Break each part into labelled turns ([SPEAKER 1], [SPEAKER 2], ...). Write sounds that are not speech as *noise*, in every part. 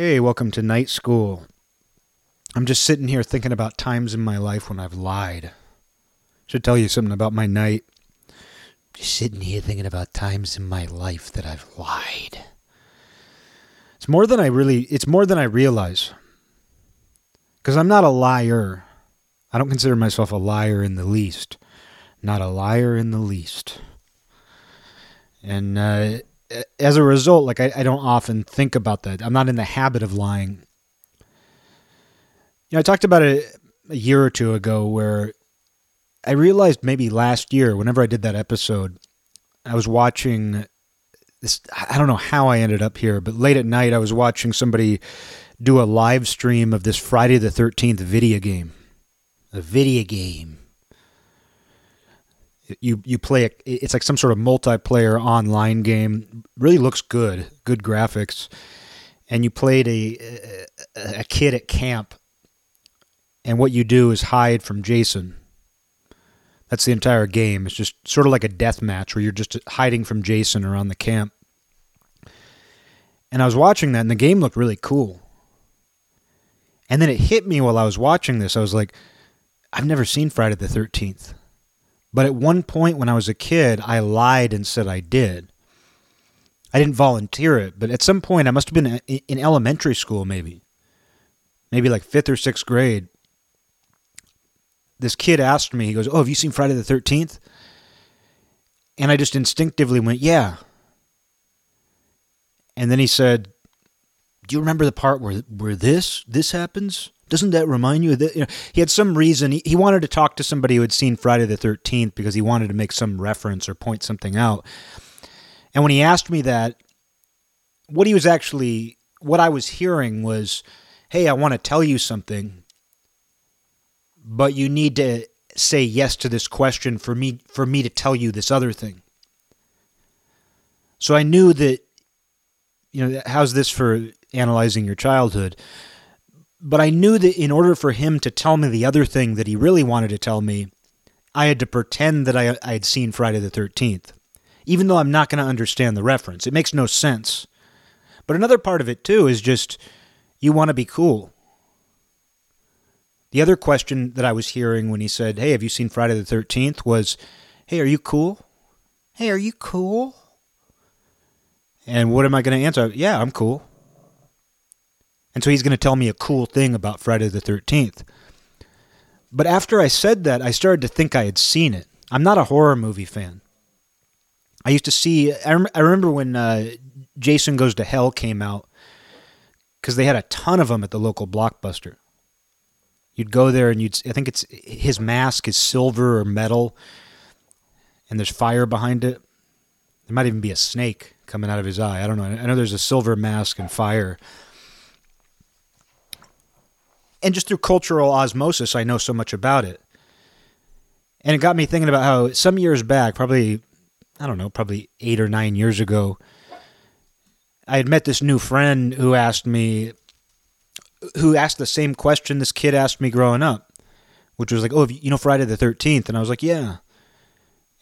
[SPEAKER 1] Hey, welcome to night school. I'm just sitting here thinking about times in my life when I've lied. Should tell you something about my night. Just sitting here thinking about times in my life that I've lied. It's more than I really it's more than I realize. Cuz I'm not a liar. I don't consider myself a liar in the least. Not a liar in the least. And uh, as a result, like I, I don't often think about that. I'm not in the habit of lying. You know, I talked about it a year or two ago where I realized maybe last year, whenever I did that episode, I was watching this. I don't know how I ended up here, but late at night, I was watching somebody do a live stream of this Friday the 13th video game. A video game. You you play it. It's like some sort of multiplayer online game. Really looks good. Good graphics. And you played a a, a kid at camp and what you do is hide from Jason. That's the entire game. It's just sort of like a death match where you're just hiding from Jason around the camp. And I was watching that, and the game looked really cool. And then it hit me while I was watching this. I was like, I've never seen Friday the 13th. But at one point when I was a kid, I lied and said I did. I didn't volunteer it, but at some point I must have been in elementary school, maybe. Maybe like fifth or sixth grade this kid asked me, he goes, Oh, have you seen Friday the 13th? And I just instinctively went, Yeah. And then he said, Do you remember the part where, where this this happens? Doesn't that remind you that? You know, he had some reason. He, he wanted to talk to somebody who had seen Friday the 13th because he wanted to make some reference or point something out. And when he asked me that, what he was actually, what I was hearing was, Hey, I want to tell you something but you need to say yes to this question for me for me to tell you this other thing. So I knew that you know how's this for analyzing your childhood? But I knew that in order for him to tell me the other thing that he really wanted to tell me, I had to pretend that I, I had seen Friday the 13th, even though I'm not going to understand the reference. It makes no sense. But another part of it, too, is just you want to be cool. The other question that I was hearing when he said, Hey, have you seen Friday the 13th? was, Hey, are you cool? Hey, are you cool? And what am I going to answer? Yeah, I'm cool. And so he's going to tell me a cool thing about Friday the 13th. But after I said that, I started to think I had seen it. I'm not a horror movie fan. I used to see, I, rem- I remember when uh, Jason Goes to Hell came out because they had a ton of them at the local blockbuster. You'd go there and you'd. I think it's his mask is silver or metal, and there's fire behind it. There might even be a snake coming out of his eye. I don't know. I know there's a silver mask and fire. And just through cultural osmosis, I know so much about it. And it got me thinking about how some years back, probably, I don't know, probably eight or nine years ago, I had met this new friend who asked me, who asked the same question this kid asked me growing up, which was like, "Oh, you know Friday the 13th?" And I was like, "Yeah."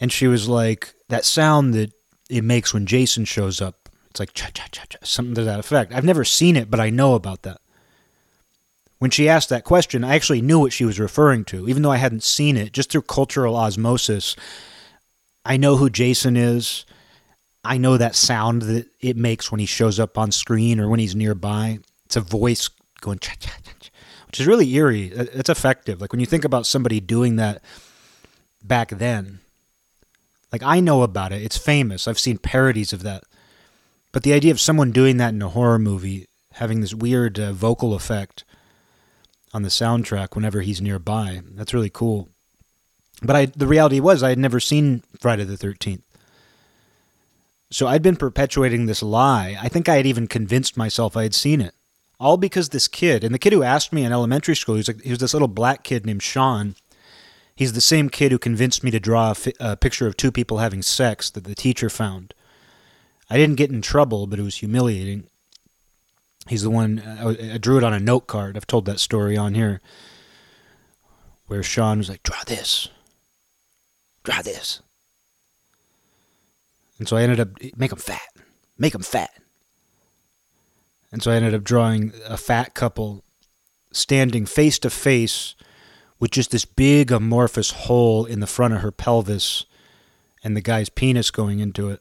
[SPEAKER 1] And she was like, "That sound that it makes when Jason shows up. It's like cha cha cha cha, something to that effect." I've never seen it, but I know about that. When she asked that question, I actually knew what she was referring to, even though I hadn't seen it. Just through cultural osmosis, I know who Jason is. I know that sound that it makes when he shows up on screen or when he's nearby. It's a voice going cha cha cha, which is really eerie. It's effective. Like when you think about somebody doing that back then, like I know about it. It's famous. I've seen parodies of that. But the idea of someone doing that in a horror movie, having this weird uh, vocal effect on the soundtrack whenever he's nearby, that's really cool. But I, the reality was, I had never seen Friday the 13th. So I'd been perpetuating this lie. I think I had even convinced myself I had seen it all because this kid and the kid who asked me in elementary school he was like he was this little black kid named Sean. He's the same kid who convinced me to draw a, fi- a picture of two people having sex that the teacher found. I didn't get in trouble, but it was humiliating. He's the one uh, I, I drew it on a note card. I've told that story on here, where Sean was like, "Draw this, draw this," and so I ended up eh, make him fat, make him fat. And so I ended up drawing a fat couple standing face to face with just this big amorphous hole in the front of her pelvis and the guy's penis going into it.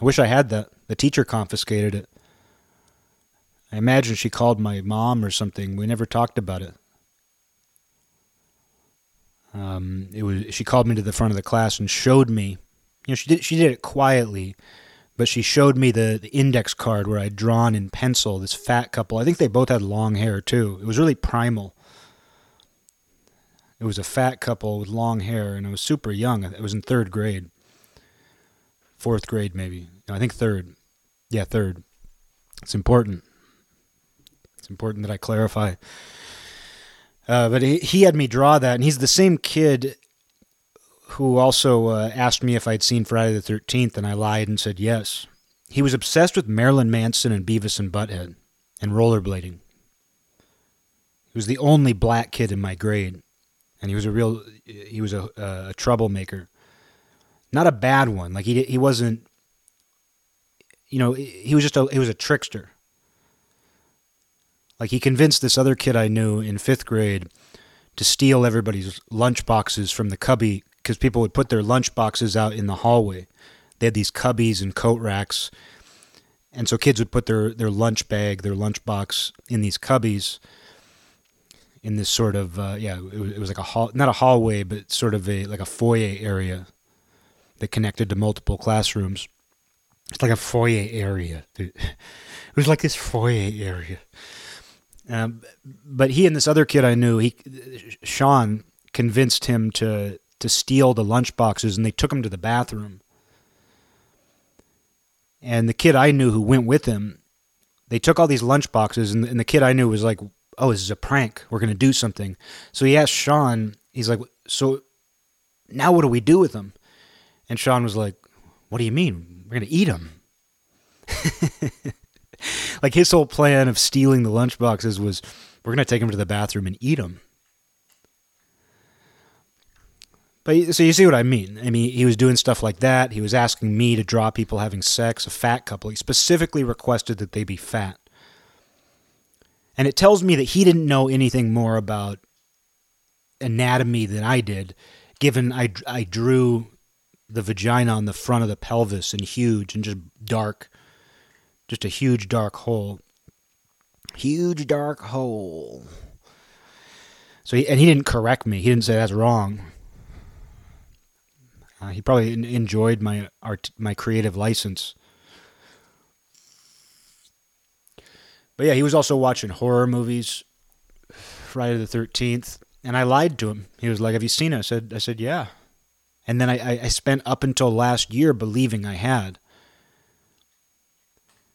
[SPEAKER 1] I wish I had that. The teacher confiscated it. I imagine she called my mom or something. We never talked about it. Um, it was she called me to the front of the class and showed me. You know, she did she did it quietly, but she showed me the, the index card where I'd drawn in pencil this fat couple. I think they both had long hair too. It was really primal. It was a fat couple with long hair, and I was super young. It was in third grade, fourth grade maybe. No, I think third. Yeah, third. It's important. Important that I clarify. Uh, but he, he had me draw that, and he's the same kid who also uh, asked me if I'd seen Friday the 13th, and I lied and said yes. He was obsessed with Marilyn Manson and Beavis and Butthead and rollerblading. He was the only black kid in my grade, and he was a real he was a, a troublemaker. Not a bad one. Like he he wasn't you know, he was just a he was a trickster. Like he convinced this other kid I knew in 5th grade to steal everybody's lunch boxes from the cubby because people would put their lunch boxes out in the hallway. They had these cubbies and coat racks. And so kids would put their, their lunch bag, their lunch box in these cubbies in this sort of, uh, yeah, it was, it was like a hall, not a hallway, but sort of a, like a foyer area that connected to multiple classrooms. It's like a foyer area. *laughs* It was like this foyer area. Um, but he and this other kid I knew, he Sean convinced him to to steal the lunch boxes, and they took him to the bathroom. And the kid I knew who went with him, they took all these lunch boxes, and, and the kid I knew was like, "Oh, this is a prank. We're gonna do something." So he asked Sean. He's like, "So now what do we do with them?" And Sean was like, "What do you mean? We're gonna eat them." *laughs* like his whole plan of stealing the lunch boxes was, "We're gonna take them to the bathroom and eat them." But so you see what I mean? I mean, he was doing stuff like that. He was asking me to draw people having sex, a fat couple. He specifically requested that they be fat. And it tells me that he didn't know anything more about anatomy than I did, given I, I drew the vagina on the front of the pelvis and huge and just dark, just a huge dark hole. Huge dark hole. So he, and he didn't correct me. He didn't say that's wrong. Uh, he probably enjoyed my art, my creative license. But yeah, he was also watching horror movies, Friday the Thirteenth, and I lied to him. He was like, "Have you seen it?" I said, "I said yeah," and then I, I spent up until last year believing I had.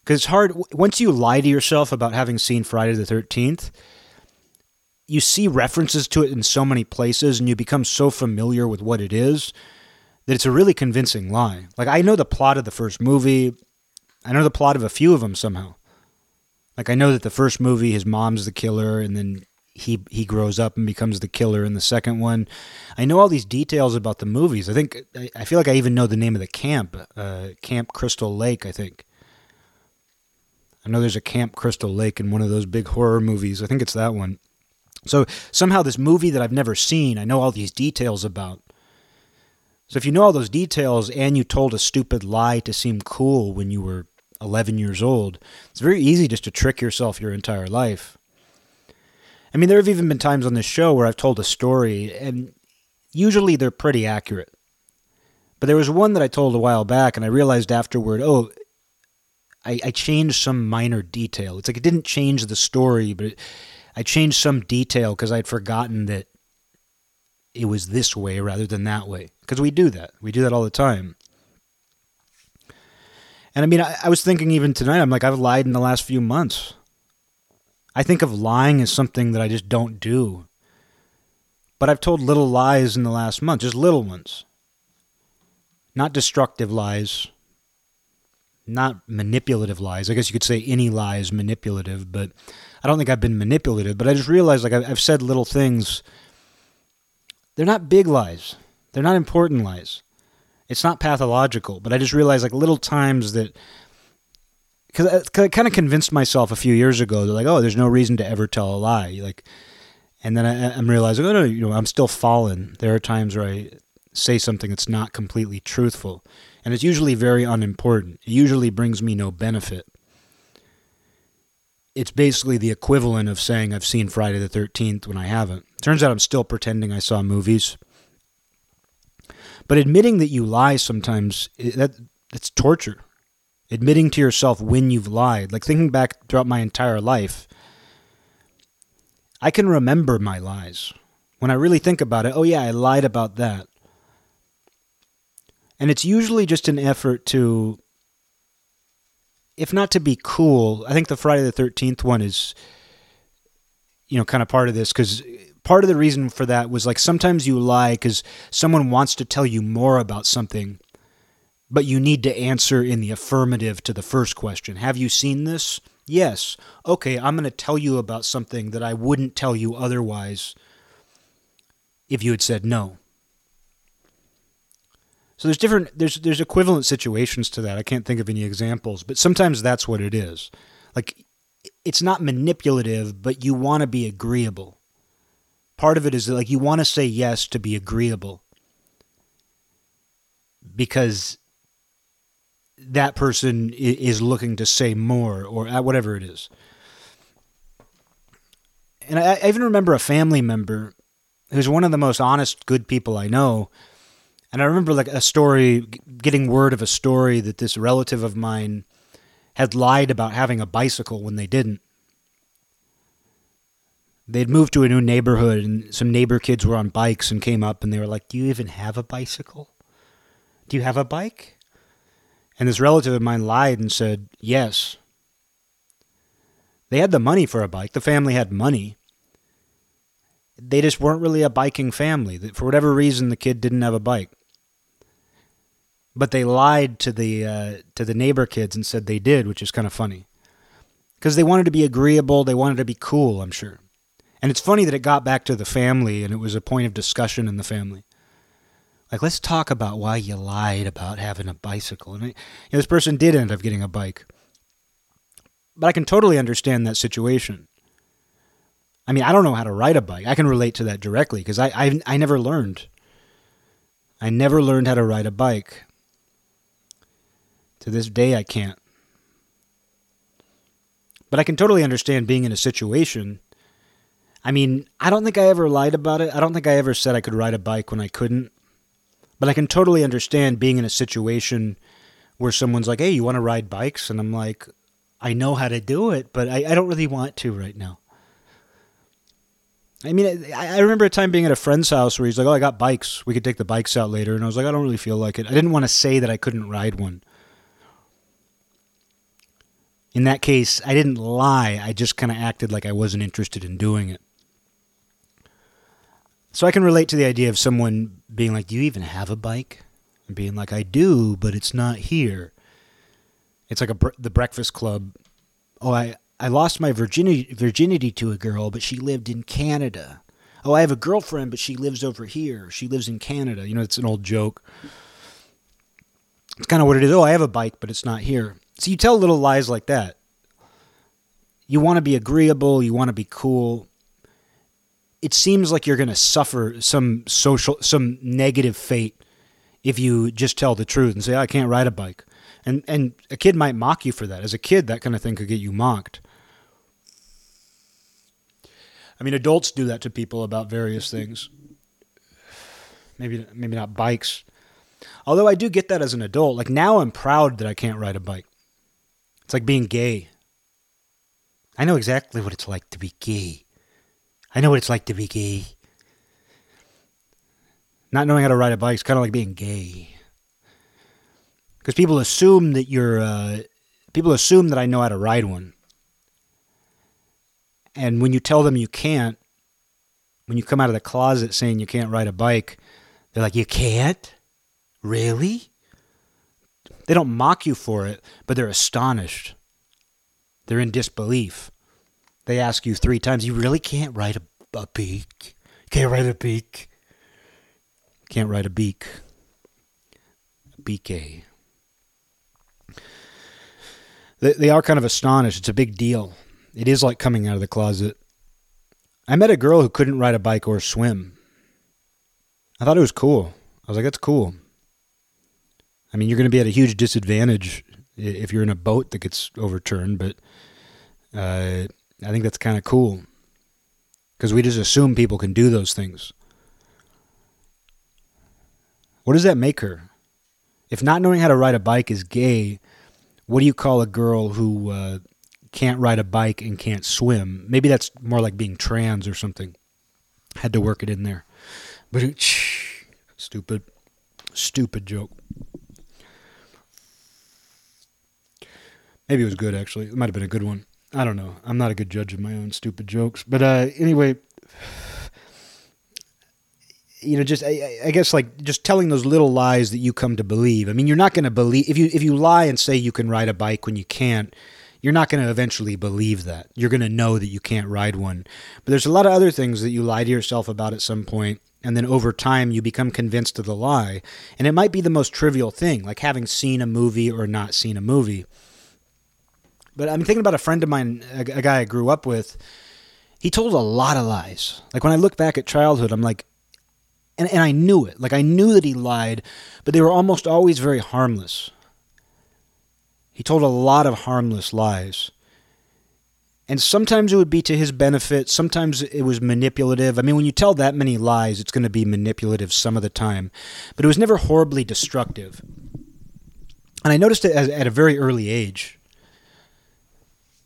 [SPEAKER 1] Because it's hard once you lie to yourself about having seen Friday the Thirteenth. You see references to it in so many places, and you become so familiar with what it is that it's a really convincing lie. Like I know the plot of the first movie. I know the plot of a few of them somehow. Like I know that the first movie his mom's the killer and then he he grows up and becomes the killer in the second one. I know all these details about the movies. I think I, I feel like I even know the name of the camp, uh, Camp Crystal Lake, I think. I know there's a Camp Crystal Lake in one of those big horror movies. I think it's that one. So somehow this movie that I've never seen, I know all these details about. So if you know all those details and you told a stupid lie to seem cool when you were 11 years old, it's very easy just to trick yourself your entire life. I mean, there have even been times on this show where I've told a story, and usually they're pretty accurate. But there was one that I told a while back, and I realized afterward, oh, I, I changed some minor detail. It's like it didn't change the story, but it, I changed some detail because I'd forgotten that it was this way rather than that way. Because we do that. We do that all the time. And I mean, I, I, was thinking even tonight, I'm like, I've lied in the last few months. I think of lying as something that I just don't do. But I've told little lies in the last month, just little ones. Not destructive lies, not manipulative lies. I guess you could say any lie is manipulative, but I don't think I've been manipulative. But I just realized, like, I've said little things they're not big lies. They're not important lies. It's not pathological, but I just realized like little times that because uh, I, I kind of convinced myself a few years ago that like, oh, there's no reason to ever tell a lie. Like, and then I, I'm realizing, oh no, you know, I'm still fallen. There are times where I say something that's not completely truthful, and it's usually very unimportant. It usually brings me no benefit. It's basically the equivalent of saying I've seen Friday the 13th when I haven't. Turns out I'm still pretending I saw movies. But admitting that you lie sometimes eh, that that's torture admitting to yourself when you've lied, like thinking back throughout my entire life, I can remember my lies. When I really think about it, oh yeah, I lied about that. And it's usually just an effort to, if not to be cool, I think the Friday the 13th one is, you know, kind of part of this because part of the reason for that was like sometimes you lie because someone wants to tell you more about something but you need to answer in the affirmative to the first question. Have you seen this? Yes. Okay, I'm going to tell you about something that I wouldn't tell you otherwise if you had said no. So there's different there's there's equivalent situations to that. I can't think of any examples, but sometimes that's what it is. Like it's not manipulative, but you want to be agreeable. Part of it is that, like you want to say yes to be agreeable. Because that person is looking to say more or uh, whatever it is. And I, even remember a family member who's one of the most honest, good people I know. And I remember like a story, getting word of a story that this relative of mine had lied about having a bicycle when they didn't. They'd moved to a new neighborhood and some neighbor kids were on bikes and came up and they were like, Do you even have a bicycle? Do you have a bike? And this relative of mine lied and said, yes. They had the money for a bike. The family had money. They just weren't really a biking family. For whatever reason, the kid didn't have a bike. But they lied to the uh, to the neighbor kids and said they did, which is kind of funny. Because they wanted to be agreeable, they wanted to be cool, I'm sure. And it's funny that it got back to the family and it was a point of discussion in the family. Like, let's talk about why you lied about having a bicycle. And you know, this person did end up getting a bike. But I can totally understand that situation. I mean, I don't know how to ride a bike. I can relate to that directly because I, I, I never learned. I never learned how to ride a bike. To this day, I can't. But I can totally understand being in a situation. I mean, I don't think I ever lied about it. I don't think I ever said I could ride a bike when I couldn't. But I can totally understand being in a situation where someone's like, hey, you want to ride bikes? And I'm like, I know how to do it, but I, I don't really want to right now. I mean, I, I remember a time being at a friend's house where he's like, oh, I got bikes. We could take the bikes out later. And I was like, I don't really feel like it. I didn't want to say that I couldn't ride one. In that case, I didn't lie. I just kind of acted like I wasn't interested in doing it. So I can relate to the idea of someone being like, "Do you even have a bike?" and being like, "I do, but it's not here." It's like a the Breakfast Club. Oh, I I lost my virginity virginity to a girl, but she lived in Canada. Oh, I have a girlfriend, but she lives over here. She lives in Canada. You know, it's an old joke. It's kind of what it is. Oh, I have a bike, but it's not here. So you tell little lies like that. You want to be agreeable. You want to be cool it seems like you're going to suffer some social, some negative fate if you just tell the truth and say, I can't ride a bike. And, and a kid might mock you for that. As a kid, that kind of thing could get you mocked. I mean, adults do that to people about various things. Maybe, maybe not bikes. Although I do get that as an adult. Like now I'm proud that I can't ride a bike. It's like being gay. I know exactly what it's like to be gay. I know what it's like to be gay. Not knowing how to ride a bike is kind of like being gay. Because people assume that you're, uh, people assume that I know how to ride one. And when you tell them you can't, when you come out of the closet saying you can't ride a bike, they're like, You can't? Really? They don't mock you for it, but they're astonished. They're in disbelief. They ask you three times, you really can't ride a, a beak? Can't ride a beak? Can't ride a beak. The they, they are kind of astonished. It's a big deal. It is like coming out of the closet. I met a girl who couldn't ride a bike or swim. I thought it was cool. I was like, that's cool. I mean, you're going to be at a huge disadvantage if you're in a boat that gets overturned, but uh, I think that's kind of cool because we just assume people can do those things. What does that make her? If not knowing how to ride a bike is gay, what do you call a girl who uh, can't ride a bike and can't swim? Maybe that's more like being trans or something. Had to work it in there. But *laughs* stupid, stupid joke. Maybe it was good, actually. It might have been a good one. I don't know. I'm not a good judge of my own stupid jokes. But uh, anyway, you know, just I, I, guess like just telling those little lies that you come to believe. I mean, you're not going to believe if you if you lie and say you can ride a bike when you can't. You're not going to eventually believe that. You're going to know that you can't ride one. But there's a lot of other things that you lie to yourself about at some point, and then over time you become convinced of the lie. And it might be the most trivial thing, like having seen a movie or not seen a movie. But I'm thinking about a friend of mine, a, a guy I grew up with. He told a lot of lies. Like when I look back at childhood, I'm like, and, and I knew it. Like I knew that he lied, but they were almost always very harmless. He told a lot of harmless lies. And sometimes it would be to his benefit, sometimes it was manipulative. I mean, when you tell that many lies, it's going to be manipulative some of the time. But it was never horribly destructive. And I noticed it at a very early age.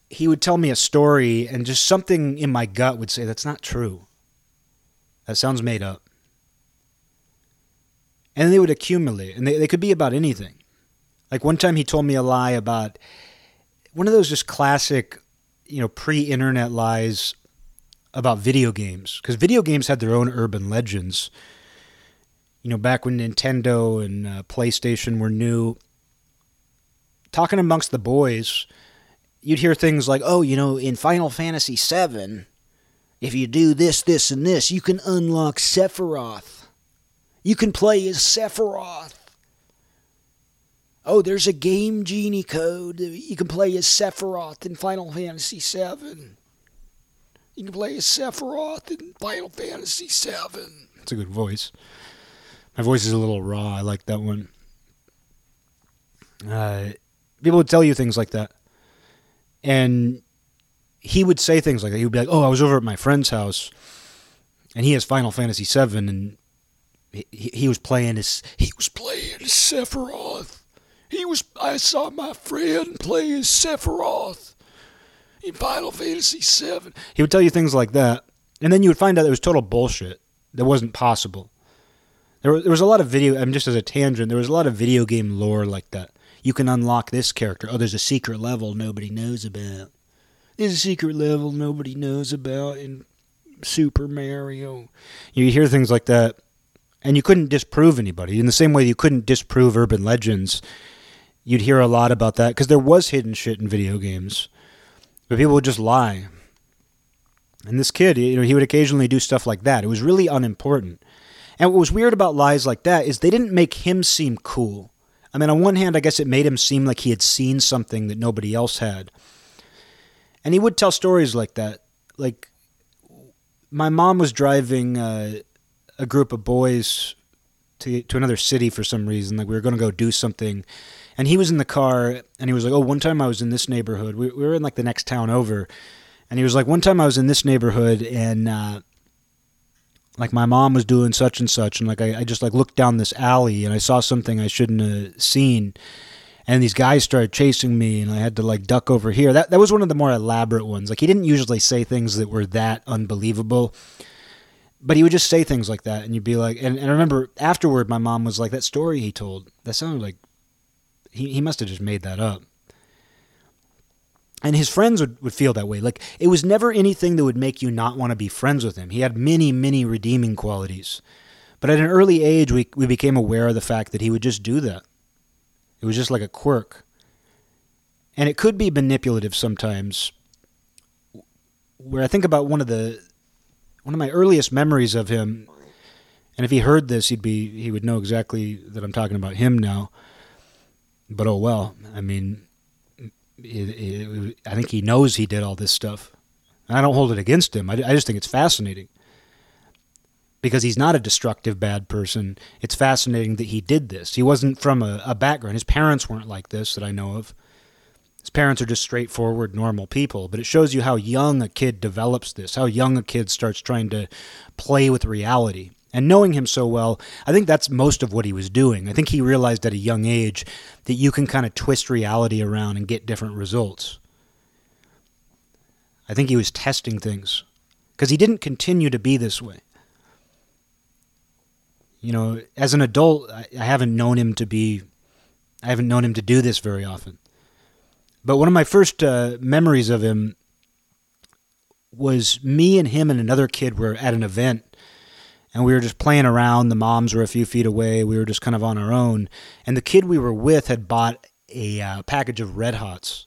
[SPEAKER 1] He would tell me a story, and just something in my gut would say, That's not true. That sounds made up and they would accumulate, and they, they could be about anything. Like one time he told me a lie about one of those just classic, you know, pre-internet lies about video games because video games had their own urban legends. You know, back when Nintendo and uh, PlayStation were new, talking amongst the boys, you'd hear things like, "Oh, you know, in Final Fantasy VII, if you do this, this, and this, you can unlock Sephiroth." You can play as Sephiroth. Oh, there's a game genie code. You can play as Sephiroth in Final Fantasy VII. You can play as Sephiroth in Final Fantasy VII. That's a good voice. My voice is a little raw. I like that one. Uh, people would tell you things like that. And he would say things like that. He would be like, "Oh, I was over at my friend's house, and he has Final Fantasy VII, and he, he was playing his he was playing Sephiroth. He was I saw my friend play his Sephiroth in Final Fantasy VII. He would tell you things like that, and then you would find out it was total bullshit. That wasn't possible. There was, there was a lot of video. I'm mean, just as a tangent. There was a lot of video game lore like that. You can unlock this character. Oh, there's a secret level nobody knows about. There's a secret level nobody knows about in Super Mario. You hear things like that and you couldn't disprove anybody in the same way you couldn't disprove urban legends you'd hear a lot about that because there was hidden shit in video games but people would just lie and this kid you know he would occasionally do stuff like that it was really unimportant and what was weird about lies like that is they didn't make him seem cool i mean on one hand i guess it made him seem like he had seen something that nobody else had and he would tell stories like that like my mom was driving uh, a group of boys to to another city for some reason. Like we were going to go do something, and he was in the car, and he was like, "Oh, one time I was in this neighborhood. We, we were in like the next town over." And he was like, one time I was in this neighborhood and uh, like my mom was doing such and such, and like I, I, just like looked down this alley and I saw something I shouldn't have seen, and these guys started chasing me, and I had to like duck over here. That that was one of the more elaborate ones. Like he didn't usually say things that were that unbelievable but he would just say things like that, and you'd be like, and, and I remember afterward, my mom was like, that story he told, that sounded like he, he must have just made that up. And his friends would, would feel that way. Like, it was never anything that would make you not want to be friends with him. He had many, many redeeming qualities. But at an early age, we, we became aware of the fact that he would just do that. It was just like a quirk. And it could be manipulative sometimes. Where I think about one of the one of my earliest memories of him. And if he heard this, he'd be he would know exactly that I'm talking about him now. But oh well. I mean, it, it, I think he knows he did all this stuff. And I don't hold it against him. I, I just think it's fascinating because he's not a destructive bad person. It's fascinating that he did this. He wasn't from a, a background. His parents weren't like this that I know of. His parents are just straightforward, normal people. But it shows you how young a kid develops this, how young a kid starts trying to play with reality. And knowing him so well, I think that's most of what he was doing. I think he realized at a young age that you can kind of twist reality around and get different results. I think he was testing things because he didn't continue to be this way. You know, as an adult, I, haven't known him to be, I haven't known him to do this very often. But one of my first uh, memories of him was me and him and another kid were at an event and we were just playing around. The moms were a few feet away. We were just kind of on our own. And the kid we were with had bought a uh, package of Red Hots,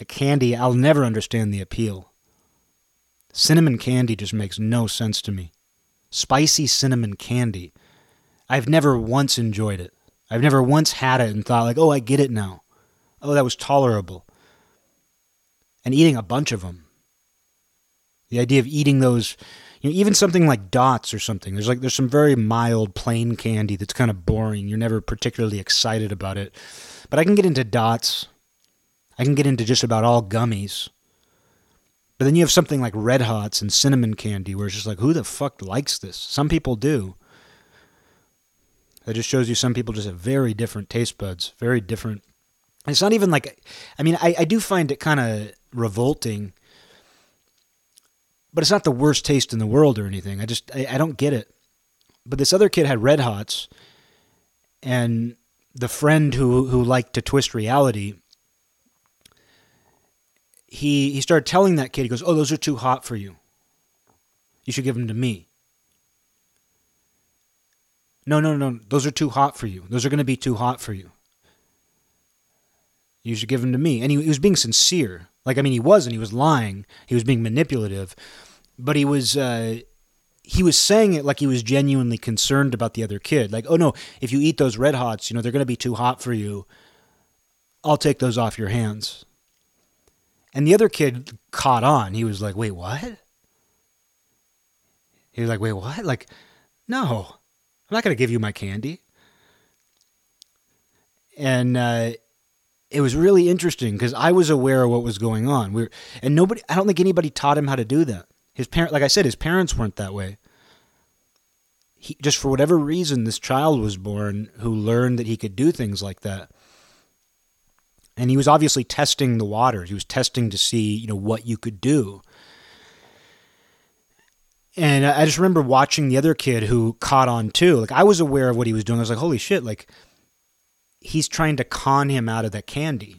[SPEAKER 1] a candy. I'll never understand the appeal. Cinnamon candy just makes no sense to me. Spicy cinnamon candy. I've never once enjoyed it. I've never once had it and thought, like, oh, I get it now. Oh, that was tolerable. And eating a bunch of them. The idea of eating those you know, even something like dots or something. There's like there's some very mild plain candy that's kind of boring. You're never particularly excited about it. But I can get into dots. I can get into just about all gummies. But then you have something like red hots and cinnamon candy where it's just like who the fuck likes this? Some people do. That just shows you some people just have very different taste buds, very different. It's not even like, I mean, I, I do find it kind of revolting but it's not the worst taste in the world or anything. I just I, I don't get it. But this other kid had red hots, and the friend who who liked to twist reality, he he started telling that kid, he goes, "Oh, those are too hot for you. You should give them to me." No, no, no, those are too hot for you. Those are going to be too hot for you. You should give them to me. And he, he was being sincere. Like, I mean, he wasn't. He was lying. He was being manipulative. But he was. Uh, he was saying it like he was genuinely concerned about the other kid. Like, oh no, if you eat those red hots, you know, they're going to be too hot for you. I'll take those off your hands. And the other kid caught on. He was like, wait, what? He was like, wait, what? Like, no, I'm not going to give you my candy. And uh, it was really interesting because I was aware of what was going on. We and nobody, I don't think anybody taught him how to do that. His parent, like I said, his parents weren't that way. He just for whatever reason, this child was born who learned that he could do things like that. And he was obviously testing the waters. He was testing to see, you know, what you could do. And I just remember watching the other kid who caught on too. Like I was aware of what he was doing. I was like, holy shit, like he's trying to con him out of that candy.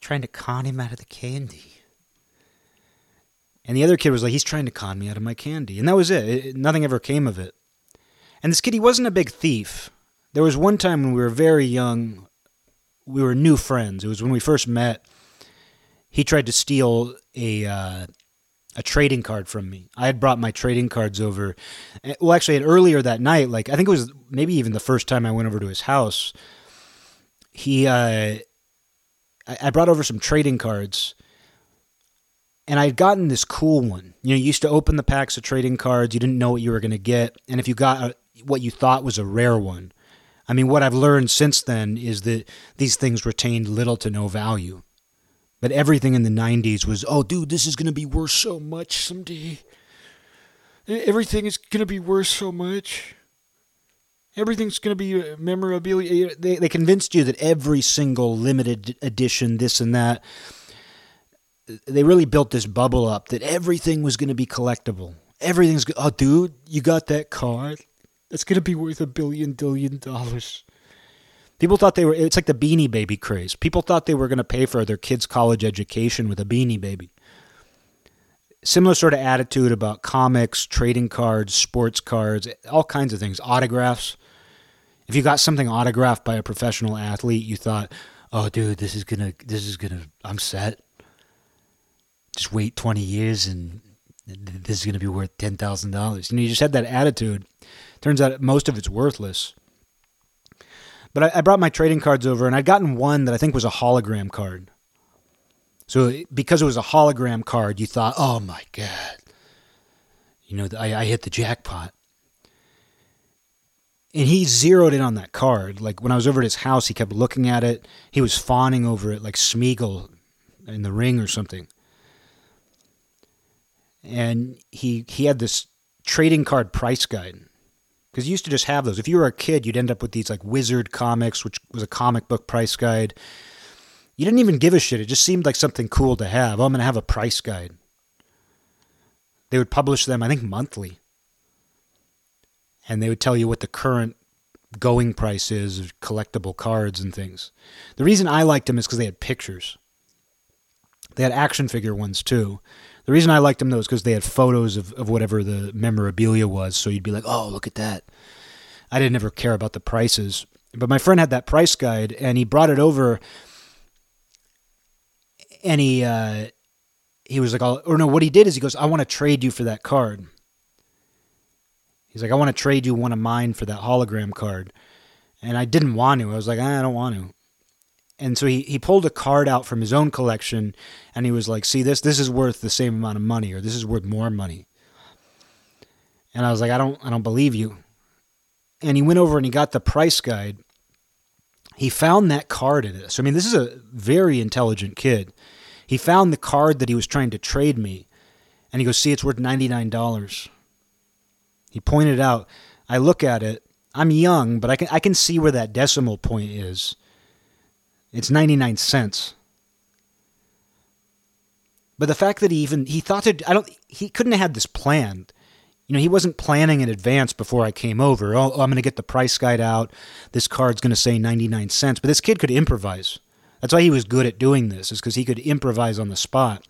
[SPEAKER 1] Trying to con him out of the candy. And the other kid was like, he's trying to con me out of my candy. And that was it. it. Nothing ever came of it. And this kid, he wasn't a big thief. There was one time when we were very young, we were new friends. It was when we first met. He tried to steal a uh, a trading card from me. I had brought my trading cards over. Eh, well, actually, earlier that night, like I think it was maybe even the first time I went over to his house. He, uh, I brought over some trading cards, and I had gotten this cool one. You know, you used to open the packs of trading cards. You didn't know what you were going to get, and if you got a, what you thought was a rare one, I mean, what I've learned since then is that these things retained little to no value. But everything in the 90s was, oh, dude, this is going to be worth so much someday. Everything is going to be worth so much. Everything's going to be uh, memorabilia. They, they convinced you that every single limited edition, this and that, they really built this bubble up that everything was going to be collectible. Everything's, oh, dude, you got that card? That's going to be worth a billion, billion dollars. People thought they were, it's like the beanie baby craze. People thought they were going to pay for their kids' college education with a beanie baby. Similar sort of attitude about comics, trading cards, sports cards, all kinds of things, autographs. If you got something autographed by a professional athlete, you thought, oh, dude, this is going to, this is going to, I'm set. Just wait 20 years and this is going to be worth $10,000. You know, you just had that attitude. Turns out most of it's worthless. But I, I brought my trading cards over, and I'd gotten one that I think was a hologram card. So because it was a hologram card, you thought, "Oh my god, you know, I, I hit the jackpot." And he zeroed in on that card. Like when I was over at his house, he kept looking at it. He was fawning over it, like Smeagol in the ring or something. And he he had this trading card price guide because you used to just have those. If you were a kid, you'd end up with these like Wizard comics, which was a comic book price guide. You didn't even give a shit. It just seemed like something cool to have. Oh, I'm going to have a price guide. They would publish them, I think, monthly. And they would tell you what the current going price is of collectible cards and things. The reason I liked them is because they had pictures. They had action figure ones too. The reason I liked them though is because they had photos of, of whatever the memorabilia was. So you'd be like, oh, look at that. I didn't ever care about the prices. But my friend had that price guide and he brought it over and he uh, he was like, or no, what he did is he goes, I want to trade you for that card. He's like, I want to trade you one of mine for that hologram card. And I didn't want to. I was like, ah, I don't want to and so he, he pulled a card out from his own collection and he was like see this this is worth the same amount of money or this is worth more money. And i was like i don't i don't believe you. And he went over and he got the price guide. He found that card in it. So i mean this is a very intelligent kid. He found the card that he was trying to trade me and he goes see it's worth $99 he pointed out i look at it i'm young but i can i can see where that decimal point is it's 99 cents. But the fact that he even he thought to I don't he couldn't have had this planned. You know, he wasn't planning in advance before I came over. Oh, I'm going to get the price guide out. This card's going to say 99 cents. But this kid could improvise. That's why he was good at doing this, is because he could improvise on the spot.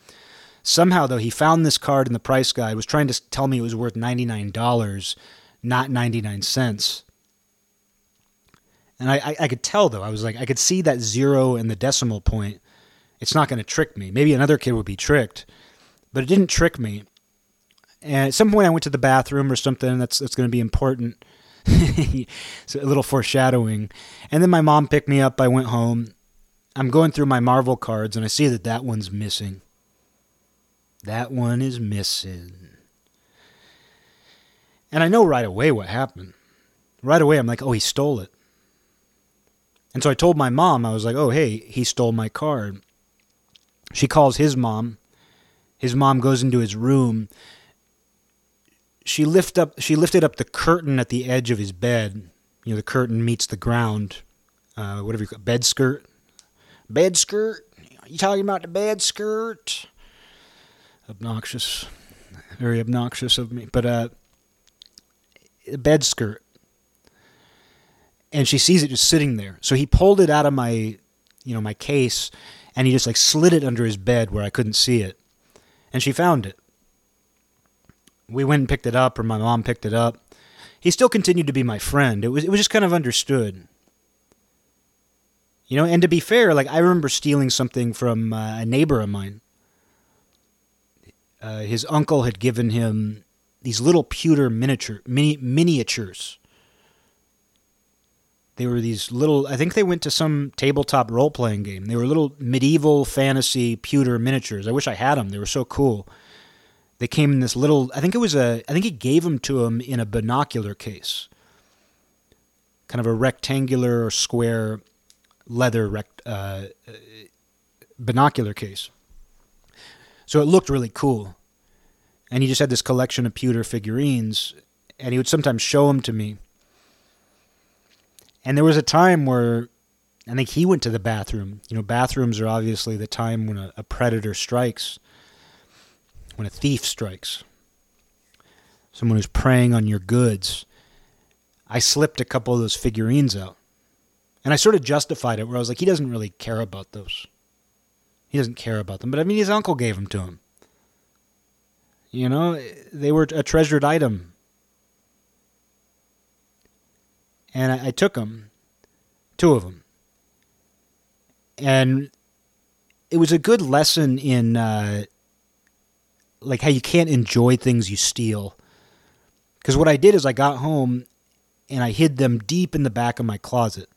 [SPEAKER 1] Somehow, though, he found this card in the price guide, was trying to tell me it was worth $99, not 99 cents. And I, I, I could tell though, I was like, I could see that zero and the decimal point. It's not going to trick me. Maybe another kid would be tricked, but it didn't trick me. And at some point, I went to the bathroom or something. That's that's going to be important. *laughs* so a little foreshadowing. And then my mom picked me up. I went home. I'm going through my Marvel cards, and I see that that one's missing. That one is missing. And I know right away what happened. Right away, I'm like, oh, he stole it. And so I told my mom, I was like, oh, hey, he stole my card. She calls his mom. His mom goes into his room. She lift up she lifted up the curtain at the edge of his bed. You know, the curtain meets the ground. Uh, whatever you call bed skirt. Bed skirt? You talking about the bed skirt? Obnoxious. Very obnoxious of me. But uh bed skirt and she sees it just sitting there. So he pulled it out of my, you know, my case, and he just like slid it under his bed where I couldn't see it, and she found it. We went and picked it up, or my mom picked it up. He still continued to be my friend. It was it was just kind of understood. You know, and to be fair, like I remember stealing something from uh, a neighbor of mine. Uh, his uncle had given him these little pewter miniature mini, miniatures they were these little, I think they went to some tabletop role playing game. They were little medieval fantasy pewter miniatures. I wish I had them. They were so cool. They came in this little, I think it was a, I think he gave them to him in a binocular case. Kind of a rectangular or square leather rect, uh, binocular case. So it looked really cool. And he just had this collection of pewter figurines, and he would sometimes show them to me and there was a time where I think he went to the bathroom. You know, bathrooms are obviously the time when a, a predator strikes, when a thief strikes, someone who's preying on your goods. I slipped a couple of those figurines out. And I sort of justified it where I was like, he doesn't really care about those. He doesn't care about them. But I mean, his uncle gave them to him. You know, they were a treasured item and I, I took them, two of them, and it was a good lesson in uh, like how you can't enjoy things you steal. Because what I did is I got home and I hid them deep in the back of my closet.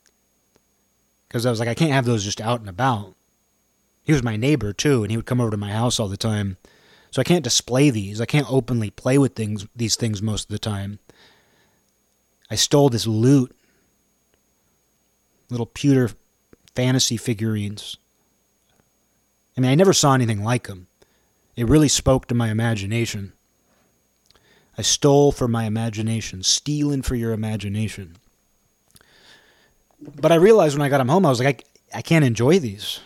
[SPEAKER 1] because I was like, I can't have those just out and about. He was my neighbor too, and he would come over to my house all the time. So I can't display these. I can't openly play with things these things most of the time. I stole this loot. Little pewter fantasy figurines. I mean, I never saw anything like them. It really spoke to my imagination. I stole for my imagination, stealing for your imagination. But I realized when I got them home, I was like, I, I can't enjoy these.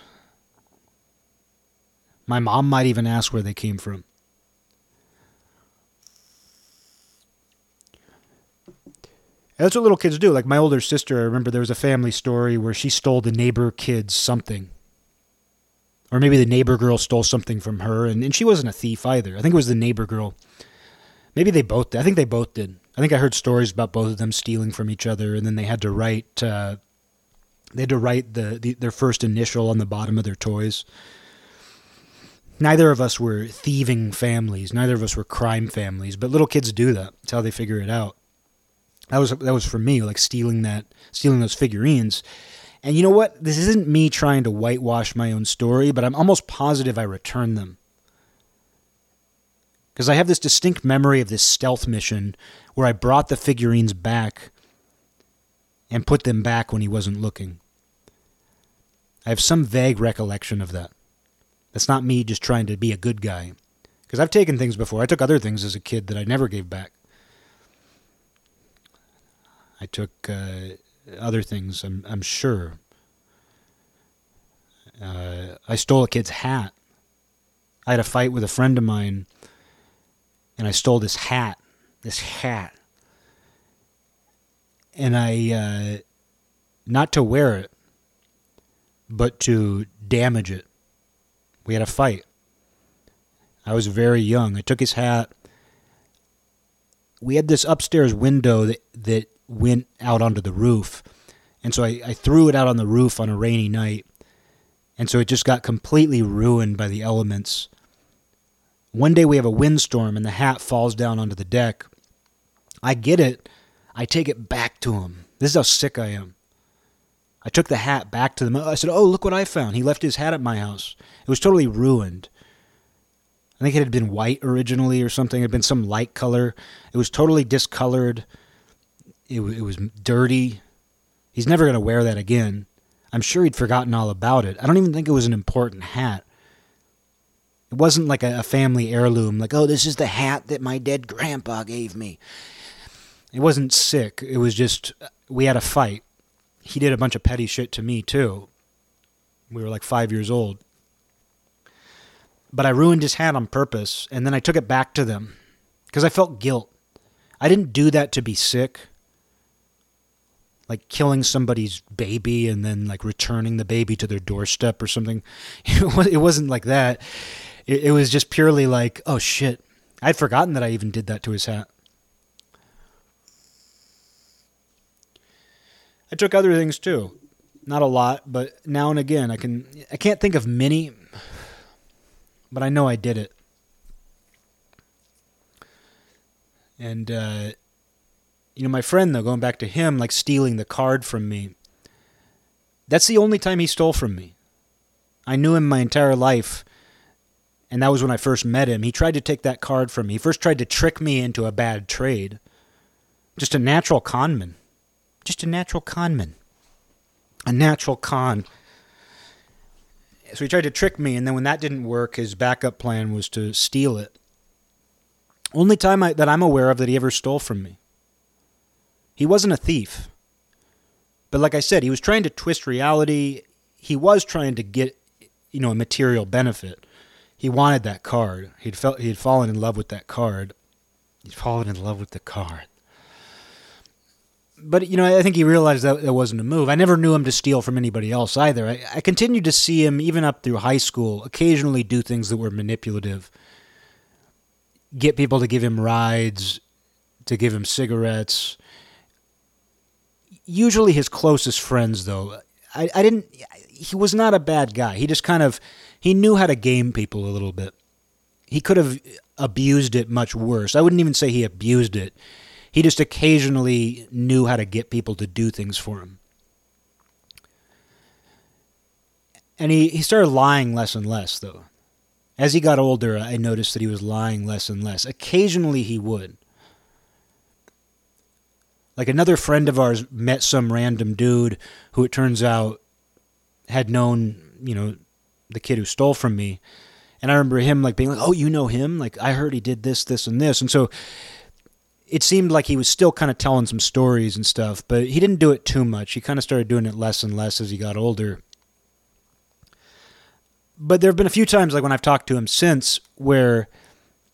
[SPEAKER 1] My mom might even ask where they came from. That's what little kids do. Like my older sister, I remember there was a family story where she stole the neighbor kid's something. Or maybe the neighbor girl stole something from her, and, and she wasn't a thief either. I think it was the neighbor girl. Maybe they both did. I think they both did. I think I heard stories about both of them stealing from each other, and then they had to write uh, they had to write the, the their first initial on the bottom of their toys. Neither of us were thieving families. Neither of us were crime families, but little kids do that. It's how they figure it out. That was that was for me, like stealing that, stealing those figurines. And you know what? This isn't me trying to whitewash my own story, but I'm almost positive I returned them. Because I have this distinct memory of this stealth mission where I brought the figurines back and put them back when he wasn't looking. I have some vague recollection of that. That's not me just trying to be a good guy. Because I've taken things before. I took other things as a kid that I never gave back. I took uh, other things, I'm, I'm sure. Uh, I stole a kid's hat. I had a fight with a friend of mine, and I stole this hat. This hat. And I, uh, not to wear it, but to damage it. We had a fight. I was very young. I took his hat. We had this upstairs window that, that went out onto the roof. And so I, I threw it out on the roof on a rainy night. And so it just got completely ruined by the elements. One day we have a windstorm and the hat falls down onto the deck. I get it. I take it back to him. This is how sick I am. I took the hat back to them. I said, Oh, look what I found. He left his hat at my house. It was totally ruined. I think it had been white originally or something. It had been some light color. It was totally discolored. It, it was dirty. He's never going to wear that again. I'm sure he'd forgotten all about it. I don't even think it was an important hat. It wasn't like a, a family heirloom, like, oh, this is the hat that my dead grandpa gave me. It wasn't sick. It was just, uh, we had a fight. He did a bunch of petty shit to me, too. We were like five years old. But I ruined his hat on purpose, and then I took it back to them because I felt guilt. I didn't do that to be sick like killing somebody's baby and then like returning the baby to their doorstep or something. *laughs* It wasn't like that. It, was just purely like, oh shit, I'd forgotten that I even did that to his hat. I took other things too, not a lot, but now and again I can I can't think of many, but I know I did it. And uh, you know, my friend, though, going back to him, like stealing the card from me, that's the only time he stole from me. I knew him my entire life, and that was when I first met him. He tried to take that card from me. He first tried to trick me into a bad trade. Just a natural conman. Just a natural conman. A natural con. So he tried to trick me, and then when that didn't work, his backup plan was to steal it. Only time I, that I'm aware of that he ever stole from me. He wasn't a thief. But like I said, he was trying to twist reality. He was trying to get, you know, a material benefit. He wanted that card. He'd felt he'd fallen in love with that card. He'd fallen in love with the card. But you know, I think he realized that that wasn't a move. I never knew him to steal from anybody else either. I, I continued to see him even up through high school, occasionally do things that were manipulative. Get people to give him rides, to give him cigarettes, usually his closest friends though I, I didn't he was not a bad guy he just kind of he knew how to game people a little bit he could have abused it much worse i wouldn't even say he abused it he just occasionally knew how to get people to do things for him And he, he started lying less and less, though. As he got older, I noticed that he was lying less and less. Occasionally, he would. Like another friend of ours met some random dude who it turns out had known, you know, the kid who stole from me. And I remember him like being like, "Oh, you know him? Like I heard he did this, this, and this." And so it seemed like he was still kind of telling some stories and stuff, but he didn't do it too much. He kind of started doing it less and less as he got older. But there have been a few times, like when I've talked to him since, where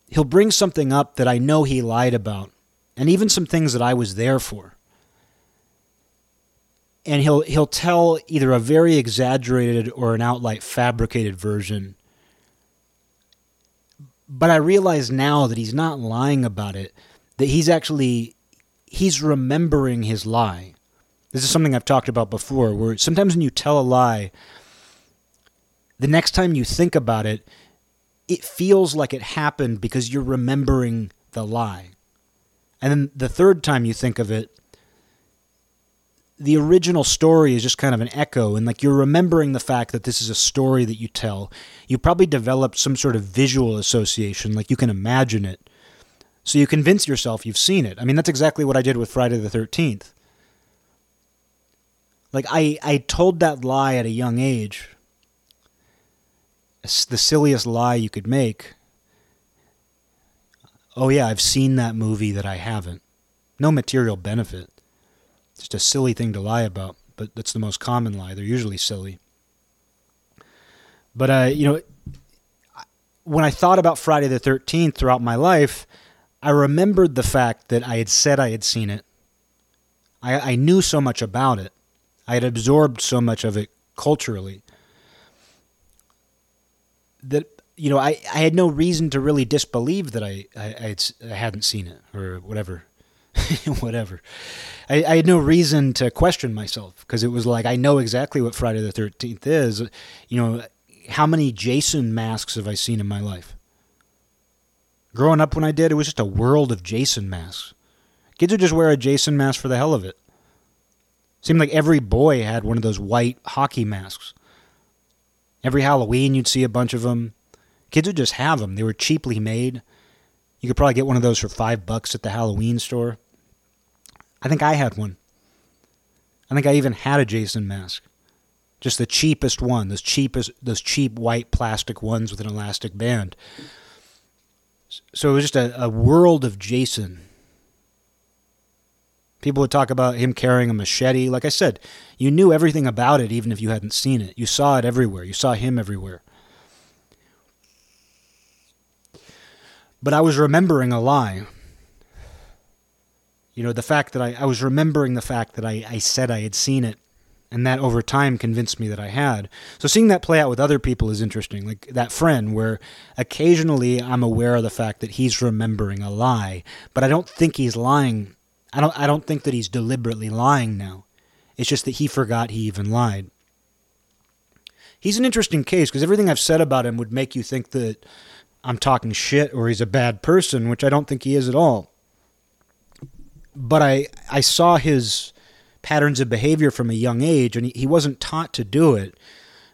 [SPEAKER 1] he'll bring something up that I know he lied about, and even some things that I was there for. And he'll he'll tell either a very exaggerated or an outright fabricated version. But I realize now that he's not lying about it, that he's actually he's remembering his lie. This is something I've talked about before, where sometimes when you tell a lie, the next time you think about it, it feels like it happened because you're remembering the lie. And then the third time you think of it, the original story is just kind of an echo and like you're remembering the fact that this is a story that you tell. You probably developed some sort of visual association, like you can imagine it. So you convince yourself you've seen it. I mean, that's exactly what I did with Friday the 13th. Like I I told that lie at a young age the silliest lie you could make. Oh, yeah, I've seen that movie that I haven't. No material benefit. Just a silly thing to lie about, but that's the most common lie. They're usually silly. But, uh, you know, when I thought about Friday the 13th throughout my life, I remembered the fact that I had said I had seen it. I, I knew so much about it. I had absorbed so much of it culturally that you know I, I had no reason to really disbelieve that I I, I hadn't seen it or whatever *laughs* whatever. I, I had no reason to question myself because it was like I know exactly what Friday the 13th is. You know how many Jason masks have I seen in my life? Growing up when I did it was just a world of Jason masks. Kids would just wear a Jason mask for the hell of it. Seemed like every boy had one of those white hockey masks. Every Halloween, you'd see a bunch of them. Kids would just have them. They were cheaply made. You could probably get one of those for five bucks at the Halloween store. I think I had one. I think I even had a Jason mask. Just the cheapest one, those cheapest, those cheap white plastic ones with an elastic band. So it was just a, a world of Jason People would talk about him carrying a machete. Like I said, you knew everything about it even if you hadn't seen it. You saw it everywhere. You saw him everywhere. But I was remembering a lie. You know, the fact that I, I was remembering the fact that I, I said I had seen it, and that over time convinced me that I had. So seeing that play out with other people is interesting. Like that friend, where occasionally I'm aware of the fact that he's remembering a lie, but I don't think he's lying I don't I don't think that he's deliberately lying now. It's just that he forgot he even lied. He's an interesting case because everything I've said about him would make you think that I'm talking shit or he's a bad person, which I don't think he is at all. But I I saw his patterns of behavior from a young age and he, wasn't taught to do it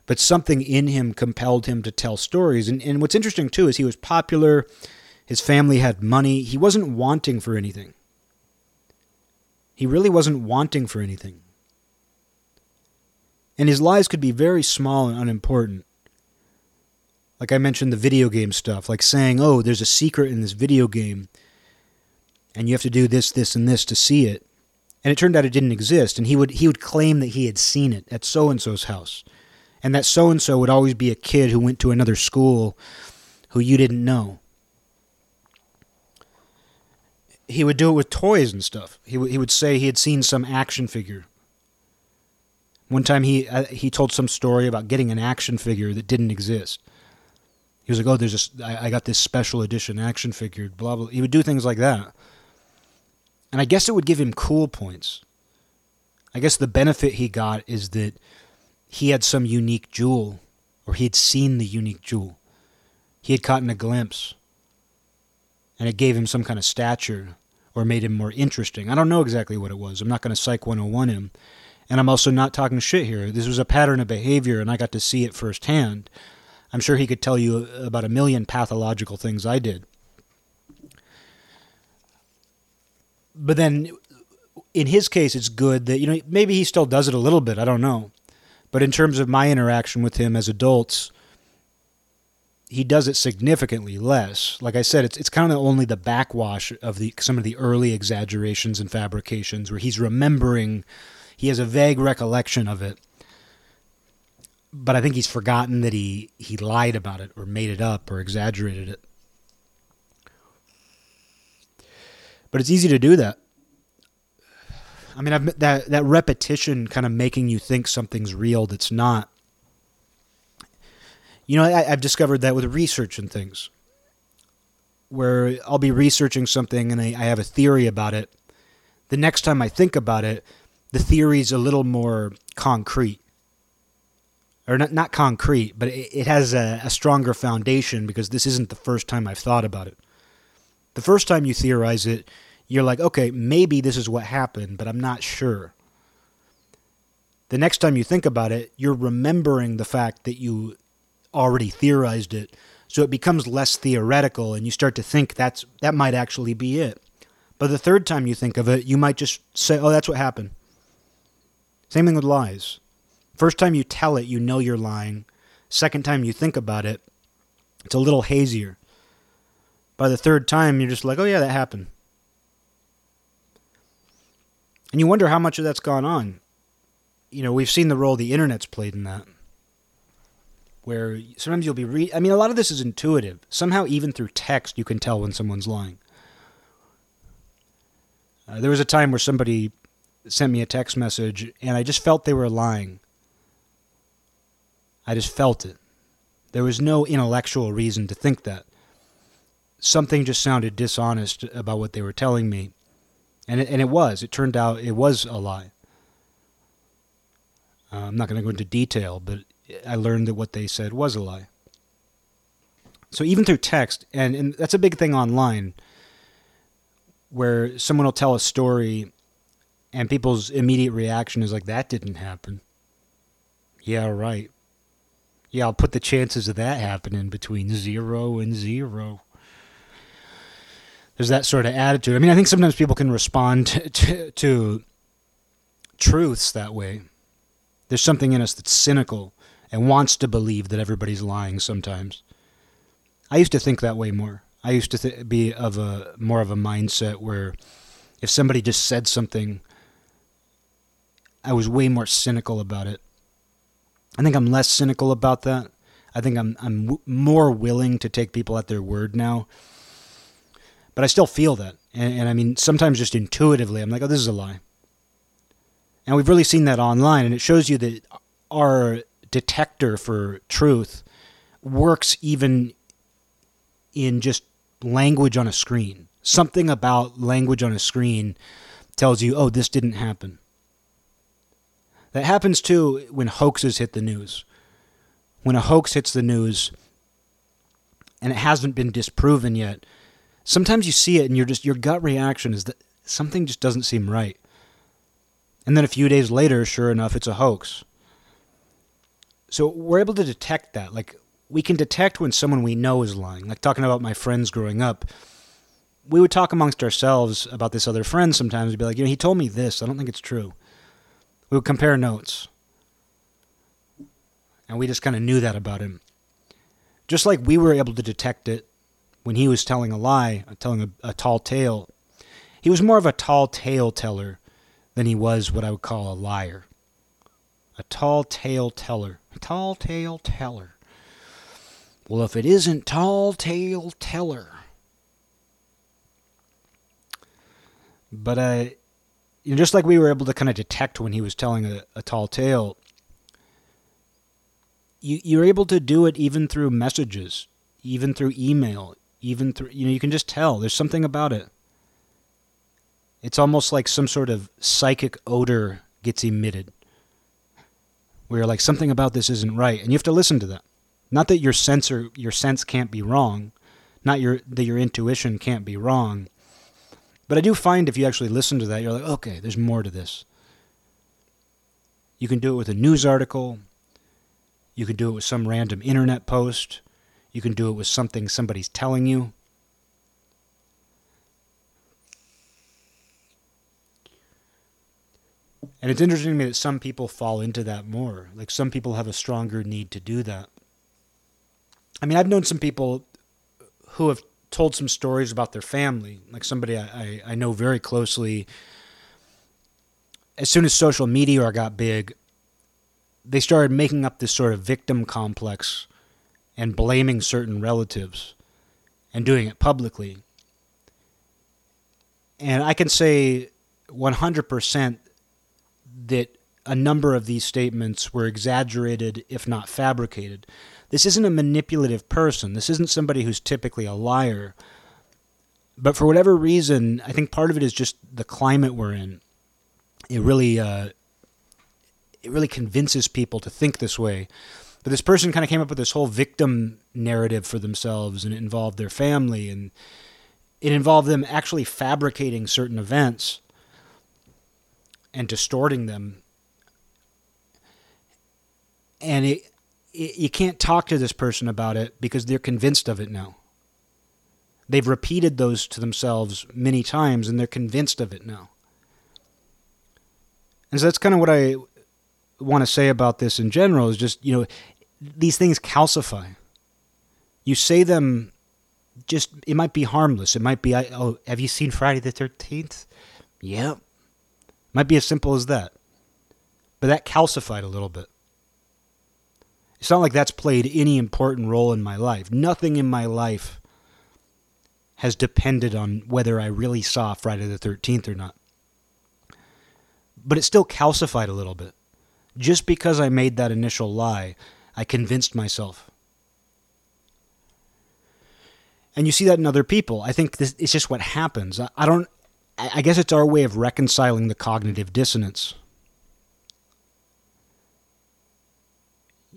[SPEAKER 1] but something in him compelled him to tell stories. And, and what's interesting too is he was popular, his family had money, he wasn't wanting for anything. He really wasn't wanting for anything. And his lies could be very small and unimportant. Like I mentioned, the video game stuff, like saying, oh, there's a secret in this video game, and you have to do this, this, and this to see it. And it turned out it didn't exist, and he would he would claim that he had seen it at so and so's house. And that so and so would always be a kid who went to another school who you didn't know he would do it with toys and stuff. He w- he would say he had seen some action figure. One time he uh, he told some story about getting an action figure that didn't exist. He was like, "Oh, there's I, I got this special edition action figure." Blah blah. He would do things like that, and I guess it would give him cool points. I guess the benefit he got is that he had some unique jewel, or he had seen the unique jewel. He had caught in a glimpse and it gave him some kind of stature or made him more interesting. I don't know exactly what it was. I'm not going to psych 101 him. And I'm also not talking shit here. This was a pattern of behavior, and I got to see it firsthand. I'm sure he could tell you about a million pathological things I did. But then, in his case, it's good that, you know, maybe he still does it a little bit. I don't know. But in terms of my interaction with him as adults, he does it significantly less. Like I said, it's it's kind of only the backwash of the some of the early exaggerations and fabrications where he's remembering, he has a vague recollection of it, but I think he's forgotten that he he lied about it or made it up or exaggerated it. But it's easy to do that. I mean, I've, that that repetition kind of making you think something's real that's not you know, I, have discovered that with research and things, where I'll be researching something and I, I have a theory about it. The next time I think about it, the theory's a little more concrete. Or not, not concrete, but it, it has a, a stronger foundation because this isn't the first time I've thought about it. The first time you theorize it, you're like, okay, maybe this is what happened, but I'm not sure. The next time you think about it, you're remembering the fact that you already theorized it. So it becomes less theoretical and you start to think that's that might actually be it. But the third time you think of it, you might just say, "Oh, that's what happened." Same thing with lies. First time you tell it, you know you're lying. Second time you think about it, it's a little hazier. By the third time, you're just like, "Oh yeah, that happened." And you wonder how much of that's gone on. You know, we've seen the role the internet's played in that where sometimes you'll be re- I mean, a lot of this is intuitive. Somehow, even through text, you can tell when someone's lying. Uh, there was a time where somebody sent me a text message, and I just felt they were lying. I just felt it. There was no intellectual reason to think that. Something just sounded dishonest about what they were telling me. And it, and it was. It turned out it was a lie. Uh, I'm not going to go into detail, but I learned that what they said was a lie. So even through text, and, and that's a big thing online, where someone will tell a story and people's immediate reaction is like, that didn't happen. Yeah, right. Yeah, I'll put the chances of that happening between zero and zero. There's that sort of attitude. I mean, I think sometimes people can respond to, to, to truths that way. There's something in us that's cynical and wants to believe that everybody's lying sometimes. I used to think that way more. I used to th- be of a more of a mindset where if somebody just said something, I was way more cynical about it. I think I'm less cynical about that. I think I'm I'm w- more willing to take people at their word now. But I still feel that, and, and I mean sometimes just intuitively, I'm like, oh, this is a lie. And we've really seen that online, and it shows you that our detector for truth works even in just language on a screen. Something about language on a screen tells you, oh, this didn't happen. That happens too when hoaxes hit the news. When a hoax hits the news and it hasn't been disproven yet, sometimes you see it and you're just your gut reaction is that something just doesn't seem right. And then a few days later, sure enough, it's a hoax. So we're able to detect that. Like we can detect when someone we know is lying. Like talking about my friends growing up, we would talk amongst ourselves about this other friend sometimes. We'd be like, you know, he told me this. I don't think it's true. We would compare notes. And we just kind of knew that about him. Just like we were able to detect it when he was telling a lie, telling a, a tall tale. He was more of a tall tale teller than he was what I would call a liar. A tall tale teller. A tall tale teller. Well, if it isn't tall tale teller. But uh, you know, just like we were able to kind of detect when he was telling a, a tall tale, you you're able to do it even through messages, even through email, even through you know you can just tell there's something about it. It's almost like some sort of psychic odor gets emitted where like something about this isn't right, and you have to listen to that. Not that your sense or your sense can't be wrong, not your that your intuition can't be wrong, but I do find if you actually listen to that, you're like, okay, there's more to this. You can do it with a news article. You can do it with some random internet post. You can do it with something somebody's telling you. And it's interesting to me that some people fall into that more. Like some people have a stronger need to do that. I mean, I've known some people who have told some stories about their family. Like somebody I, I, I know very closely. As soon as social media got big, they started making up this sort of victim complex and blaming certain relatives and doing it publicly. And I can say 100% that a number of these statements were exaggerated, if not fabricated. This isn't a manipulative person. This isn't somebody who's typically a liar. But for whatever reason, I think part of it is just the climate we're in. It really, uh, it really convinces people to think this way. But this person kind of came up with this whole victim narrative for themselves, and it involved their family, and it involved them actually fabricating certain events and distorting them. And it, you can't talk to this person about it because they're convinced of it now. They've repeated those to themselves many times and they're convinced of it now. And so that's kind of what I want to say about this in general is just, you know, these things calcify. You say them just, it might be harmless. It might be, oh, have you seen Friday the 13th? Yep. Might be as simple as that. But that calcified a little bit. It's not like that's played any important role in my life. Nothing in my life has depended on whether I really saw Friday the 13th or not. But it still calcified a little bit. Just because I made that initial lie, I convinced myself. And you see that in other people. I think this, it's just what happens. I, I don't I guess it's our way of reconciling the cognitive dissonance.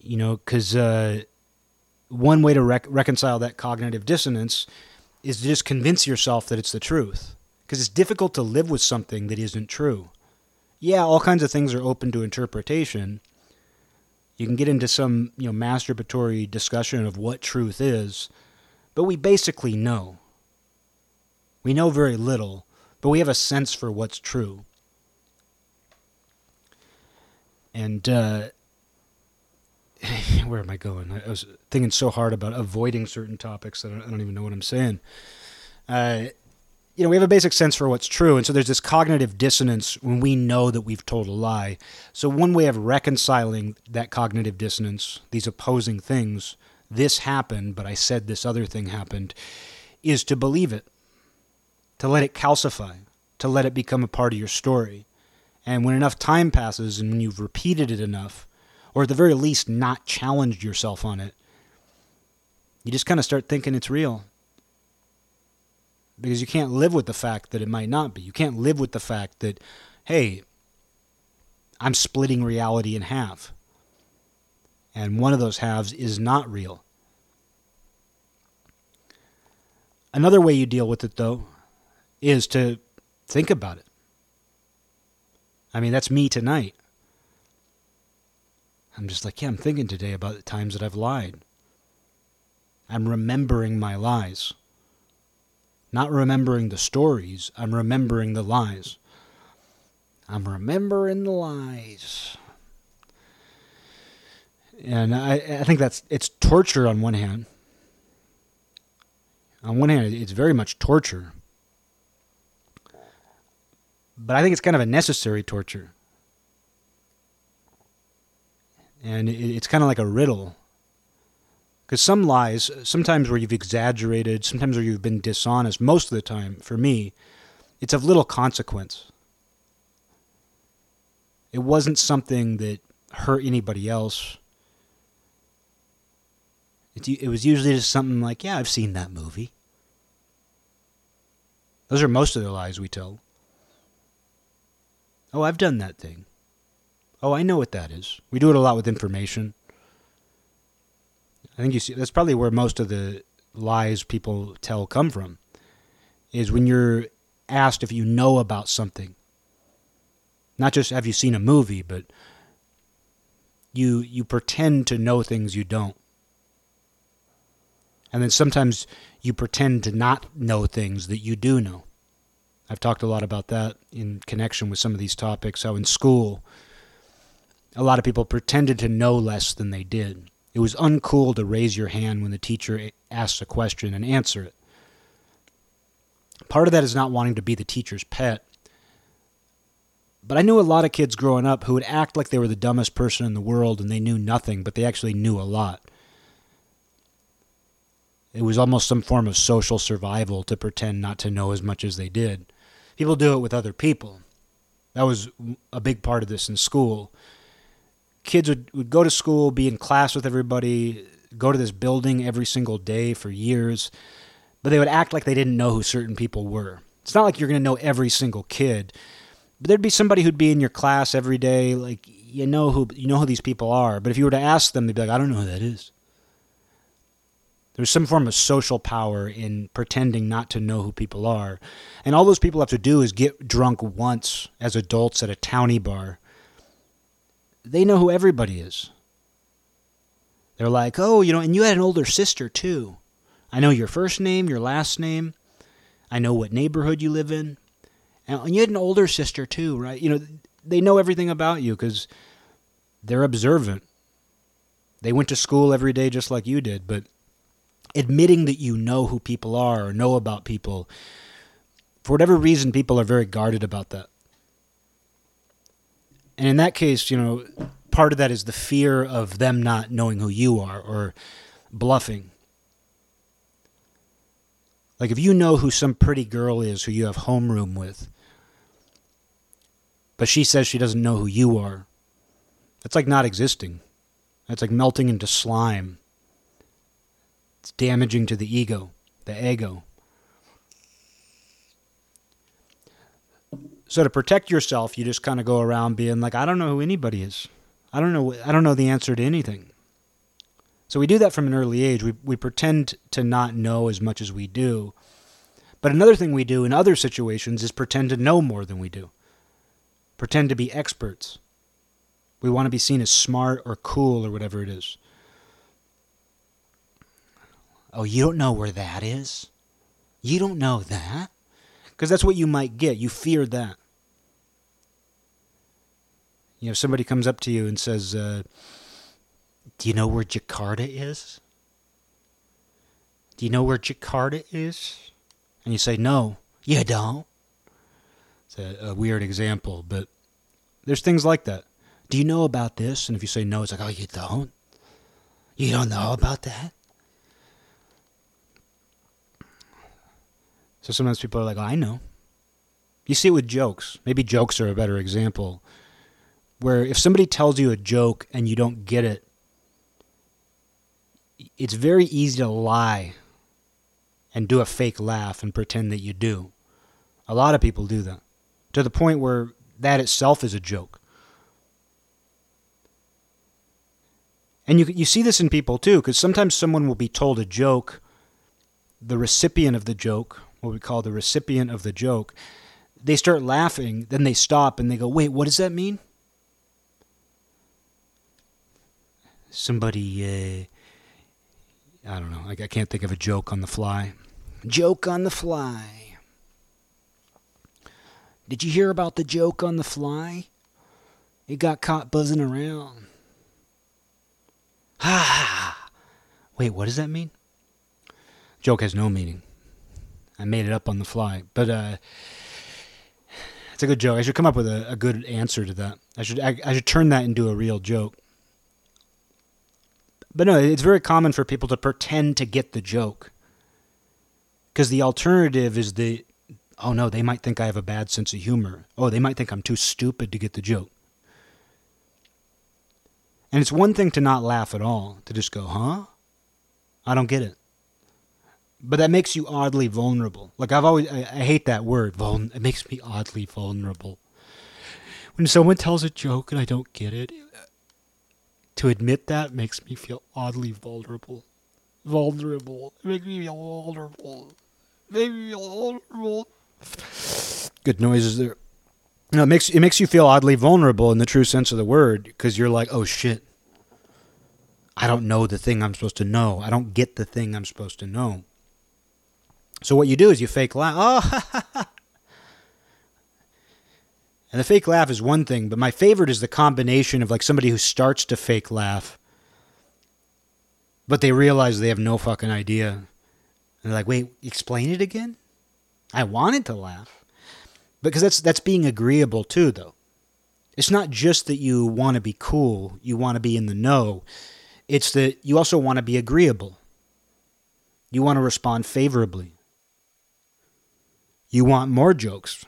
[SPEAKER 1] You know, because uh, one way to rec- reconcile that cognitive dissonance is to just convince yourself that it's the truth. Because it's difficult to live with something that isn't true. Yeah, all kinds of things are open to interpretation. You can get into some, you know, masturbatory discussion of what truth is, but we basically know. We know very little but we have a sense for what's true. And uh, *laughs* where am I going? I, was thinking so hard about avoiding certain topics that I don't, even know what I'm saying. Uh, you know, we have a basic sense for what's true, and so there's this cognitive dissonance when we know that we've told a lie. So one way of reconciling that cognitive dissonance, these opposing things, this happened, but I said this other thing happened, is to believe it to let it calcify, to let it become a part of your story. And when enough time passes and when you've repeated it enough, or at the very least not challenged yourself on it, you just kind of start thinking it's real. Because you can't live with the fact that it might not be. You can't live with the fact that, hey, I'm splitting reality in half. And one of those halves is not real. Another way you deal with it, though, is to think about it. I mean, that's me tonight. I'm just like, yeah, I'm thinking today about the times that I've lied. I'm remembering my lies. Not remembering the stories, I'm remembering the lies. I'm remembering the lies. And I, I think that's it's torture on one hand. On one hand, it's very much torture but I think it's kind of a necessary torture. And it's kind of like a riddle. Because some lies, sometimes where you've exaggerated, sometimes where you've been dishonest, most of the time, for me, it's of little consequence. It wasn't something that hurt anybody else. It, it was usually just something like, yeah, I've seen that movie. Those are most of the lies we tell. Oh, I've done that thing. Oh, I know what that is. We do it a lot with information. I think you see that's probably where most of the lies people tell come from. Is when you're asked if you know about something. Not just have you seen a movie, but You you pretend to know things you don't. And then sometimes you pretend to not know things that you do know. I've talked a lot about that in connection with some of these topics. How in school, a lot of people pretended to know less than they did. It was uncool to raise your hand when the teacher asks a question and answer it. Part of that is not wanting to be the teacher's pet. But I knew a lot of kids growing up who would act like they were the dumbest person in the world and they knew nothing, but they actually knew a lot. It was almost some form of social survival to pretend not to know as much as they did. People do it with other people. That was a big part of this in school. Kids would, would go to school, be in class with everybody, go to this building every single day for years, but they would act like they didn't know who certain people were. It's not like you're going to know every single kid, but there'd be somebody who'd be in your class every day, like you know who you know who these people are. But if you were to ask them, they'd be like, "I don't know who that is." There's some form of social power in pretending not to know who people are. And all those people have to do is get drunk once as adults at a towny bar. They know who everybody is. They're like, oh, you know, and you had an older sister too. I know your first name, your last name. I know what neighborhood you live in. And you had an older sister too, right? You know, they know everything about you because they're observant. They went to school every day just like you did, but admitting that you know who people are or know about people. For whatever reason, people are very guarded about that. And in that case, you know, part of that is the fear of them not knowing who you are or bluffing. Like if you know who some pretty girl is who you have homeroom with, but she says she doesn't know who you are, that's like not existing. That's like melting into slime. It's damaging to the ego, the ego. So to protect yourself, you just kind of go around being like, I don't know who anybody is. I don't know. I don't know the answer to anything. So we do that from an early age. We we pretend to not know as much as we do. But another thing we do in other situations is pretend to know more than we do. Pretend to be experts. We want to be seen as smart or cool or whatever it is. Oh, you don't know where that is? You don't know that? Because that's what you might get. You fear that. You know, somebody comes up to you and says, uh, Do you know where Jakarta is? Do you know where Jakarta is? And you say, No, you don't. It's a, a weird example, but there's things like that. Do you know about this? And if you say no, it's like, Oh, you don't? You don't know about that? So sometimes people are like, oh, I know. You see it with jokes. Maybe jokes are a better example. Where if somebody tells you a joke and you don't get it, it's very easy to lie and do a fake laugh and pretend that you do. A lot of people do that to the point where that itself is a joke. And you, you see this in people too, because sometimes someone will be told a joke, the recipient of the joke what we call the recipient of the joke, they start laughing, then they stop and they go, wait, what does that mean? Somebody, uh, I don't know, I, I can't think of a joke on the fly. Joke on the fly. Did you hear about the joke on the fly? It got caught buzzing around. Ha! Wait, what does that mean? Joke has no meaning. I made it up on the fly, but uh, it's a good joke. I should come up with a, a good answer to that. I should I, I should turn that into a real joke. But no, it's very common for people to pretend to get the joke. Because the alternative is the, oh no, they might think I have a bad sense of humor. Oh, they might think I'm too stupid to get the joke. And it's one thing to not laugh at all, to just go, huh? I don't get it but that makes you oddly vulnerable. Like I've always, I, I hate that word. Vul- it makes me oddly vulnerable. When someone tells a joke and I don't get it, to admit that makes me feel oddly vulnerable. Vulnerable. It makes me feel vulnerable. Make me feel vulnerable. Good noises there. No, it makes it makes you feel oddly vulnerable in the true sense of the word because you're like, oh shit, I don't know the thing I'm supposed to know. I don't get the thing I'm supposed to know. So what you do is you fake laugh. Oh, *laughs* and the fake laugh is one thing, but my favorite is the combination of like somebody who starts to fake laugh, but they realize they have no fucking idea. And they're like, "Wait, explain it again." I wanted to laugh because that's that's being agreeable too, though. It's not just that you want to be cool, you want to be in the know. It's that you also want to be agreeable. You want to respond favorably. You want more jokes.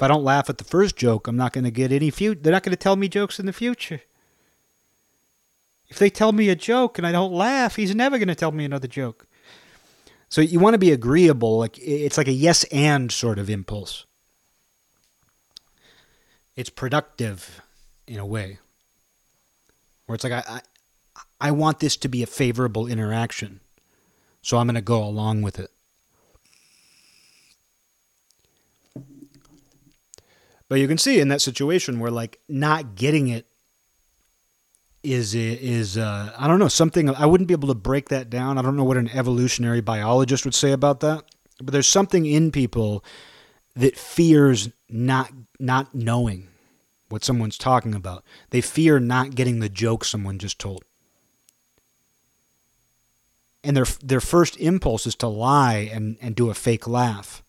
[SPEAKER 1] If I don't laugh at the first joke, I'm not going to get any. They're not going to tell me jokes in the future. If they tell me a joke and I don't laugh, he's never going to tell me another joke. So you want to be agreeable, like it's like a yes and sort of impulse. It's productive in a way. Where it's like I I, I want this to be a favorable interaction. So I'm going to go along with it. But you can see in that situation where like not getting it is is uh, I don't know something I wouldn't be able to break that down. I don't know what an evolutionary biologist would say about that. But there's something in people that fears not not knowing what someone's talking about. They fear not getting the joke someone just told. And their their first impulse is to lie and, and do a fake laugh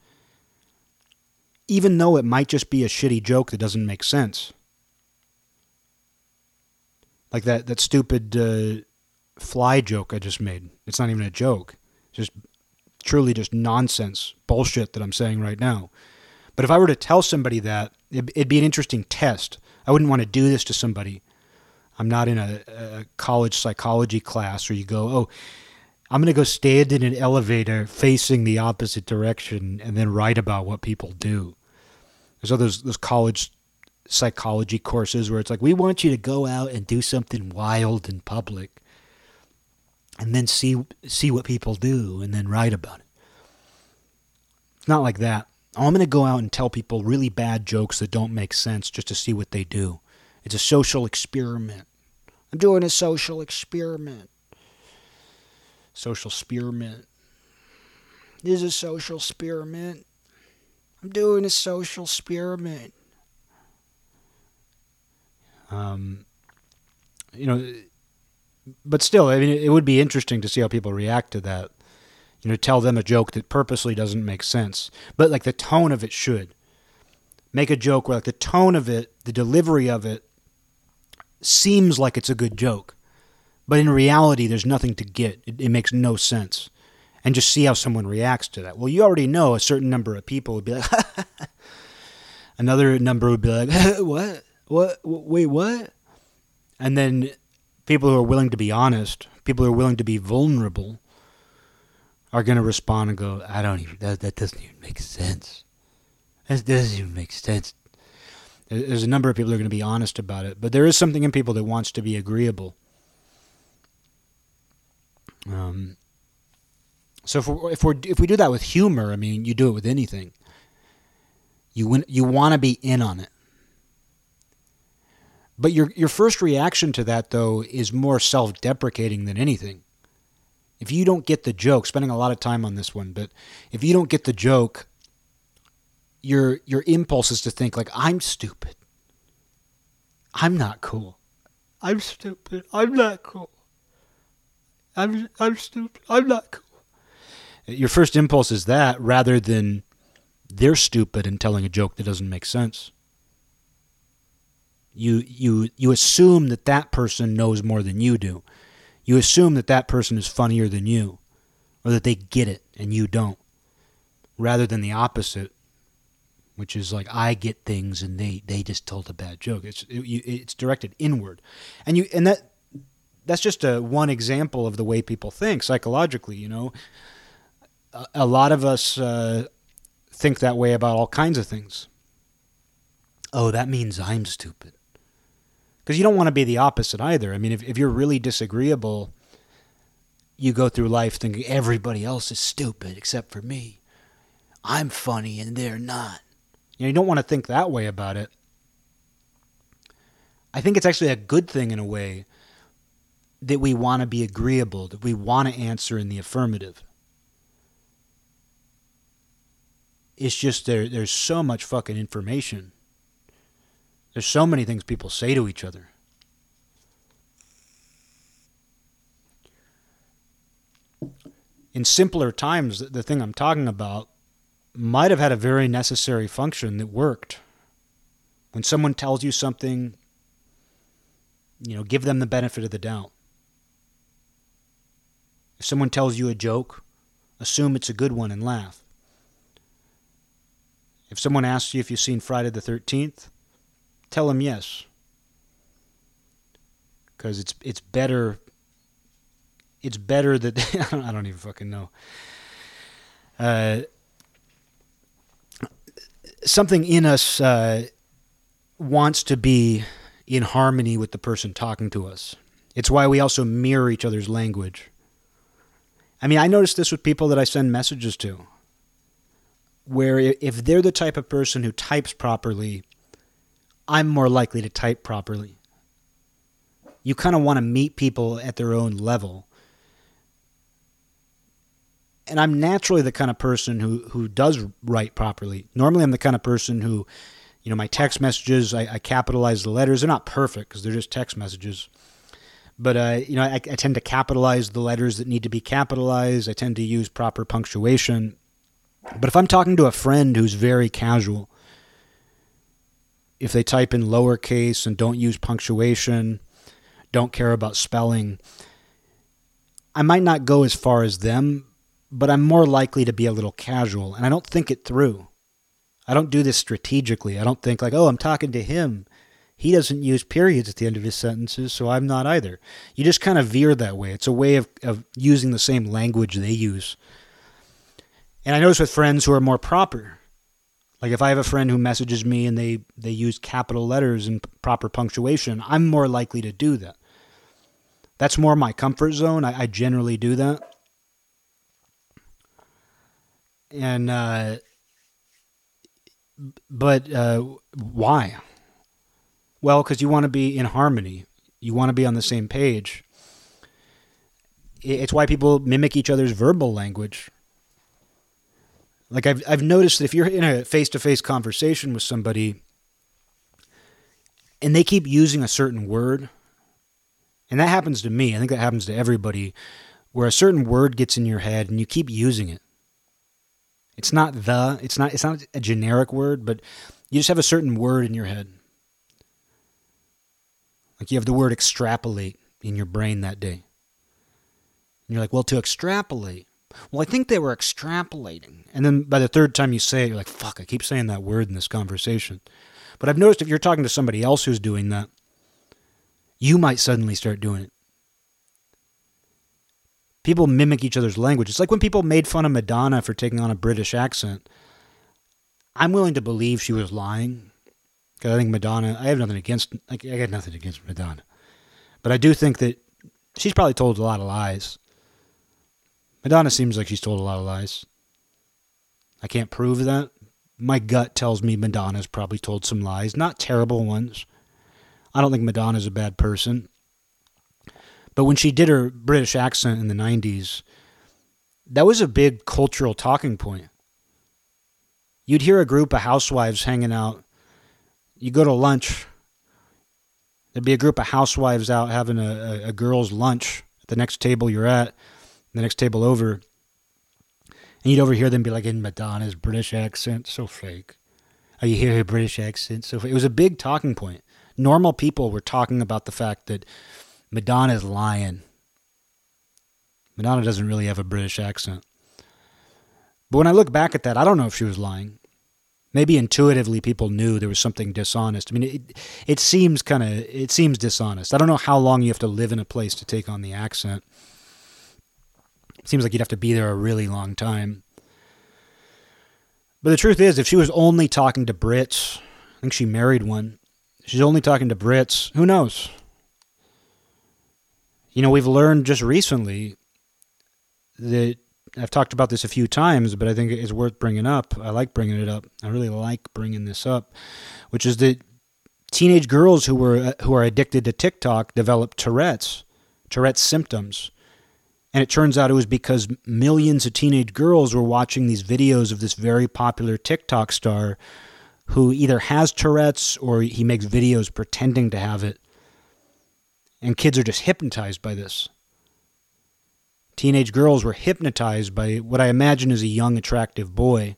[SPEAKER 1] even though it might just be a shitty joke that doesn't make sense. Like that, that stupid uh, fly joke I just made. It's not even a joke. It's just truly just nonsense, bullshit that I'm saying right now. But if I were to tell somebody that, it'd, be an interesting test. I wouldn't want to do this to somebody. I'm not in a, a college psychology class where you go, oh, I'm going to go stand in an elevator facing the opposite direction and then write about what people do. There's those those college psychology courses where it's like we want you to go out and do something wild in public and then see see what people do and then write about it. It's not like that. Oh, I'm going to go out and tell people really bad jokes that don't make sense just to see what they do. It's a social experiment. I'm doing a social experiment. Social experiment. This is a social experiment. I'm doing a social experiment. Um, you know, but still, I mean, it would be interesting to see how people react to that. You know, tell them a joke that purposely doesn't make sense, but like the tone of it should. Make a joke where like the tone of it, the delivery of it, seems like it's a good joke, but in reality, there's nothing to get. It, it makes no sense and just see how someone reacts to that. Well, you already know a certain number of people would be like, *laughs* another number would be like, *laughs* what? What? Wait, what? And then people who are willing to be honest, people who are willing to be vulnerable, are going to respond and go, I don't even, that, that doesn't even make sense. That doesn't even make sense. There's a number of people who are going to be honest about it, but there is something in people that wants to be agreeable. Um, so if we if if we do that with humor, I mean, you do it with anything. You win, you want to be in on it. But your your first reaction to that though is more self-deprecating than anything. If you don't get the joke, spending a lot of time on this one, but if you don't get the joke, your your impulse is to think like I'm stupid. I'm not cool. I'm stupid. I'm not cool. I'm I'm stupid. I'm not cool your first impulse is that rather than they're stupid and telling a joke that doesn't make sense. You you you assume that that person knows more than you do. You assume that that person is funnier than you, or that they get it and you don't, rather than the opposite, which is like I get things and they they just told a bad joke. It's it, it's directed inward, and you and that that's just a one example of the way people think psychologically. You know, a lot of us uh, think that way about all kinds of things. Oh, that means I'm stupid. Because you don't want to be the opposite either. I mean, if, if you're really disagreeable, you go through life thinking everybody else is stupid except for me. I'm funny and they're not. You know, you don't want to think that way about it. I think it's actually a good thing in a way that we want to be agreeable, that we want to answer in the affirmative. It's just there there's so much fucking information. There's so many things people say to each other. In simpler times, the thing I'm talking about might have had a very necessary function that worked. When someone tells you something, you know, give them the benefit of the doubt. If someone tells you a joke, assume it's a good one and laugh. If someone asks you if you've seen Friday the 13th, tell them yes. Cuz it's it's better it's better that *laughs* I don't even fucking know. Uh, something in us uh, wants to be in harmony with the person talking to us. It's why we also mirror each other's language. I mean, I notice this with people that I send messages to, where if they're the type of person who types properly, I'm more likely to type properly. You kind of want to meet people at their own level. And I'm naturally the kind of person who, who does write properly. Normally, I'm the kind of person who you know, my text messages, I, I capitalize the letters. They're not perfect because they're just text messages. But, uh, you know, I, I tend to capitalize the letters that need to be capitalized. I tend to use proper punctuation. But if I'm talking to a friend who's very casual, if they type in lowercase and don't use punctuation, don't care about spelling, I might not go as far as them, but I'm more likely to be a little casual and I don't think it through. I don't do this strategically. I don't think like, oh, I'm talking to him. He doesn't use periods at the end of his sentences, so I'm not either. You just kind of veer that way. It's a way of, of using the same language they use. And I notice with friends who are more proper. Like if I have a friend who messages me and they, they use capital letters and proper punctuation, I'm more likely to do that. That's more my comfort zone. I, I generally do that. And uh, but uh, why? Well, because you want to be in harmony. You want to be on the same page. It's why people mimic each other's verbal language. Like I've I've noticed that if you're in a face-to-face conversation with somebody and they keep using a certain word, and that happens to me. I think that happens to everybody where a certain word gets in your head and you keep using it. It's not the, it's not it's not a generic word, but you just have a certain word in your head. Like you have the word extrapolate in your brain that day. And you're like, well, to extrapolate. Well, I think they were extrapolating. And then by the third time you say it, you're like, fuck, I keep saying that word in this conversation. But I've noticed if you're talking to somebody else who's doing that, you might suddenly start doing it. People mimic each other's language. It's like when people made fun of Madonna for taking on a British accent. I'm willing to believe she was lying because I think Madonna. I have nothing against. I got nothing against Madonna, but I do think that she's probably told a lot of lies. Madonna seems like she's told a lot of lies. I can't prove that. My gut tells me Madonna's probably told some lies, not terrible ones. I don't think Madonna's a bad person. But when she did her British accent in the 90s, that was a big cultural talking point. You'd hear a group of housewives hanging out. You go to lunch, there'd be a group of housewives out having a, a, a girl's lunch at the next table you're at, the next table over. And you'd overhear them be like in Madonna's British accent, so fake. Oh, you hear her British accent, so fake. It was a big talking point. Normal people were talking about the fact that Madonna's lying. Madonna doesn't really have a British accent. But when I look back at that, I don't know if she was lying. Maybe intuitively people knew there was something dishonest. I mean, it, it seems kind of it seems dishonest. I don't know how long you have to live in a place to take on the accent. Seems like you'd have to be there a really long time. But the truth is, if she was only talking to Brits, I think she married one. She's only talking to Brits. Who knows? you know, we've learned just recently that I've talked about this a few times, but I think it's worth bringing up. I like bringing it up. I really like bringing this up, which is that teenage girls who were uh, who are addicted to TikTok develop Tourette's Tourette's symptoms. And it turns out it was because millions of teenage girls were watching these videos of this very popular TikTok star who either has Tourette's or he makes videos pretending to have it. And kids are just hypnotized by this. Teenage girls were hypnotized by what I imagine is a young, attractive boy.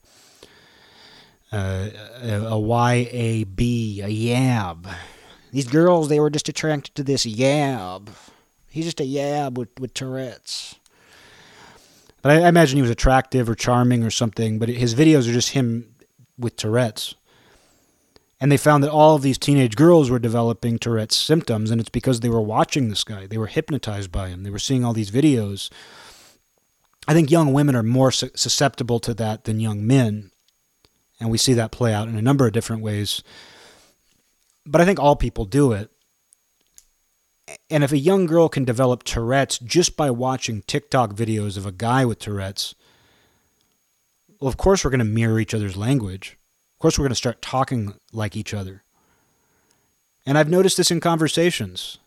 [SPEAKER 1] Uh, a, a YAB, a yab. These girls, they were just attracted to this yab. He's just a yab with, with Tourette's. But I, I imagine he was attractive or charming or something, but his videos are just him with Tourette's. And they found that all of these teenage girls were developing Tourette's symptoms, and it's because they were watching this guy. They were hypnotized by him. They were seeing all these videos. I think young women are more susceptible to that than young men. And we see that play out in a number of different ways. But I think all people do it. And if a young girl can develop Tourette's just by watching TikTok videos of a guy with Tourette's, well, of course we're going to mirror each other's language Of course, we're going to start talking like each other. And I've noticed this in conversations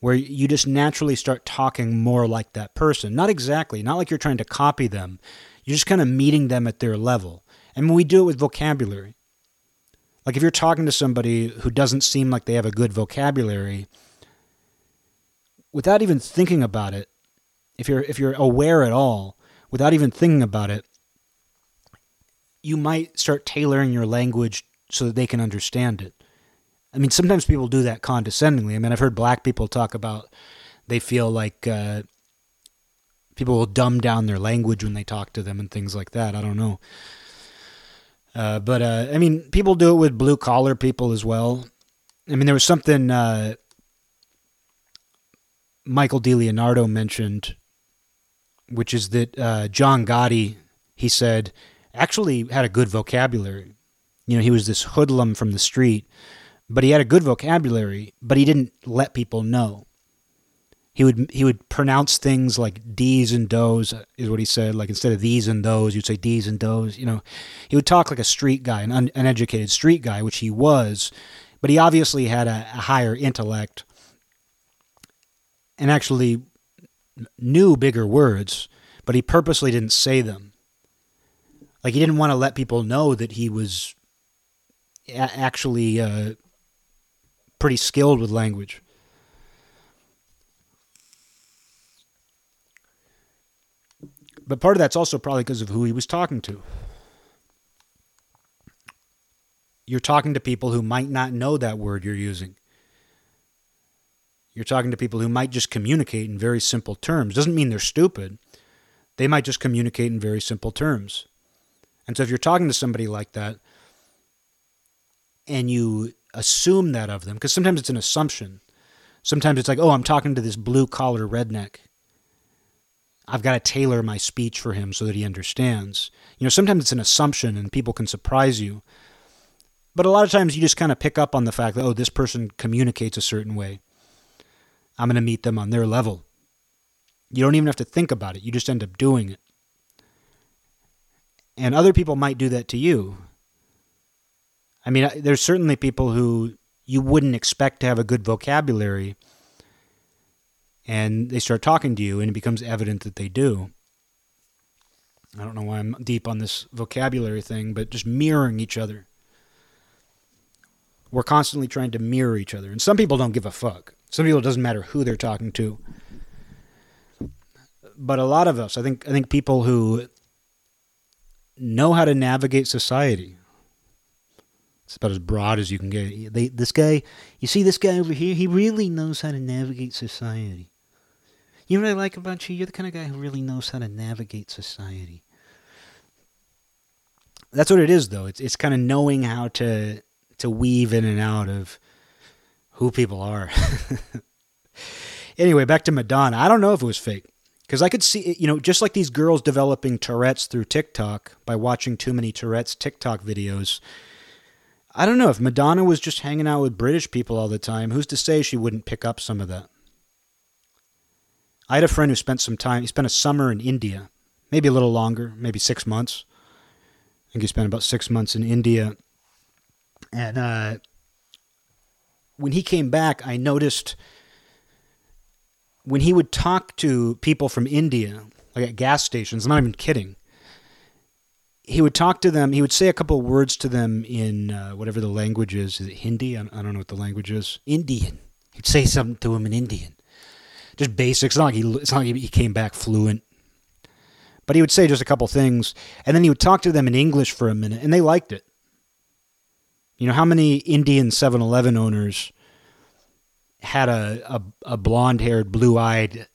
[SPEAKER 1] where you just naturally start talking more like that person. Not exactly, not like you're trying to copy them. You're just kind of meeting them at their level. And when we do it with vocabulary. Like if you're talking to somebody who doesn't seem like they have a good vocabulary, without even thinking about it, if you're if you're aware at all, without even thinking about it, you might start tailoring your language so that they can understand it. I mean, sometimes people do that condescendingly. I mean, I've heard black people talk about they feel like uh, people will dumb down their language when they talk to them and things like that. I don't know. Uh, but uh, I mean, people do it with blue collar people as well. I mean, there was something uh, Michael DiLeonardo mentioned, which is that uh, John Gotti, he said, actually had a good vocabulary. You know, he was this hoodlum from the street, but he had a good vocabulary, but he didn't let people know. He would he would pronounce things like D's and does is what he said. Like instead of these and those, you'd say D's and does. You know, he would talk like a street guy, an uneducated street guy, which he was, but he obviously had a, a higher intellect and actually knew bigger words, but he purposely didn't say them like he didn't want to let people know that he was a- actually uh, pretty skilled with language. But part of that's also probably because of who he was talking to. You're talking to people who might not know that word you're using. You're talking to people who might just communicate in very simple terms. Doesn't mean they're stupid. They might just communicate in very simple terms. And so if you're talking to somebody like that and you assume that of them, because sometimes it's an assumption. Sometimes it's like, oh, I'm talking to this blue collar redneck. I've got to tailor my speech for him so that he understands. You know, sometimes it's an assumption and people can surprise you. But a lot of times you just kind of pick up on the fact that, oh, this person communicates a certain way. I'm going to meet them on their level. You don't even have to think about it, you just end up doing it. And other people might do that to you. I mean, there's certainly people who you wouldn't expect to have a good vocabulary, and they start talking to you, and it becomes evident that they do. I don't know why I'm deep on this vocabulary thing, but just mirroring each other. We're constantly trying to mirror each other, and some people don't give a fuck. Some people it doesn't matter who they're talking to. But a lot of us, I think, I think people who know how to navigate society. It's about as broad as you can get. They, this guy, you see this guy over here, he really knows how to navigate society. You know what I like about you? You're the kind of guy who really knows how to navigate society. That's what it is, though. It's it's kind of knowing how to to weave in and out of who people are. *laughs* anyway, back to Madonna. I don't know if it was fake. Because I could see, you know, just like these girls developing Tourette's through TikTok by watching too many Tourette's TikTok videos. I don't know if Madonna was just hanging out with British people all the time. Who's to say she wouldn't pick up some of that? I had a friend who spent some time, he spent a summer in India, maybe a little longer, maybe six months. I think he spent about six months in India. And uh, when he came back, I noticed when he would talk to people from India, like at gas stations, I'm not even kidding. He would talk to them. He would say a couple words to them in uh, whatever the language is. Is it Hindi? I don't know what the language is. Indian. He'd say something to him in Indian. Just basics. It's not like he, it's not like he came back fluent. But he would say just a couple things, and then he would talk to them in English for a minute, and they liked it. You know, how many Indian 7 Eleven owners had a, a, a blonde haired, blue eyed,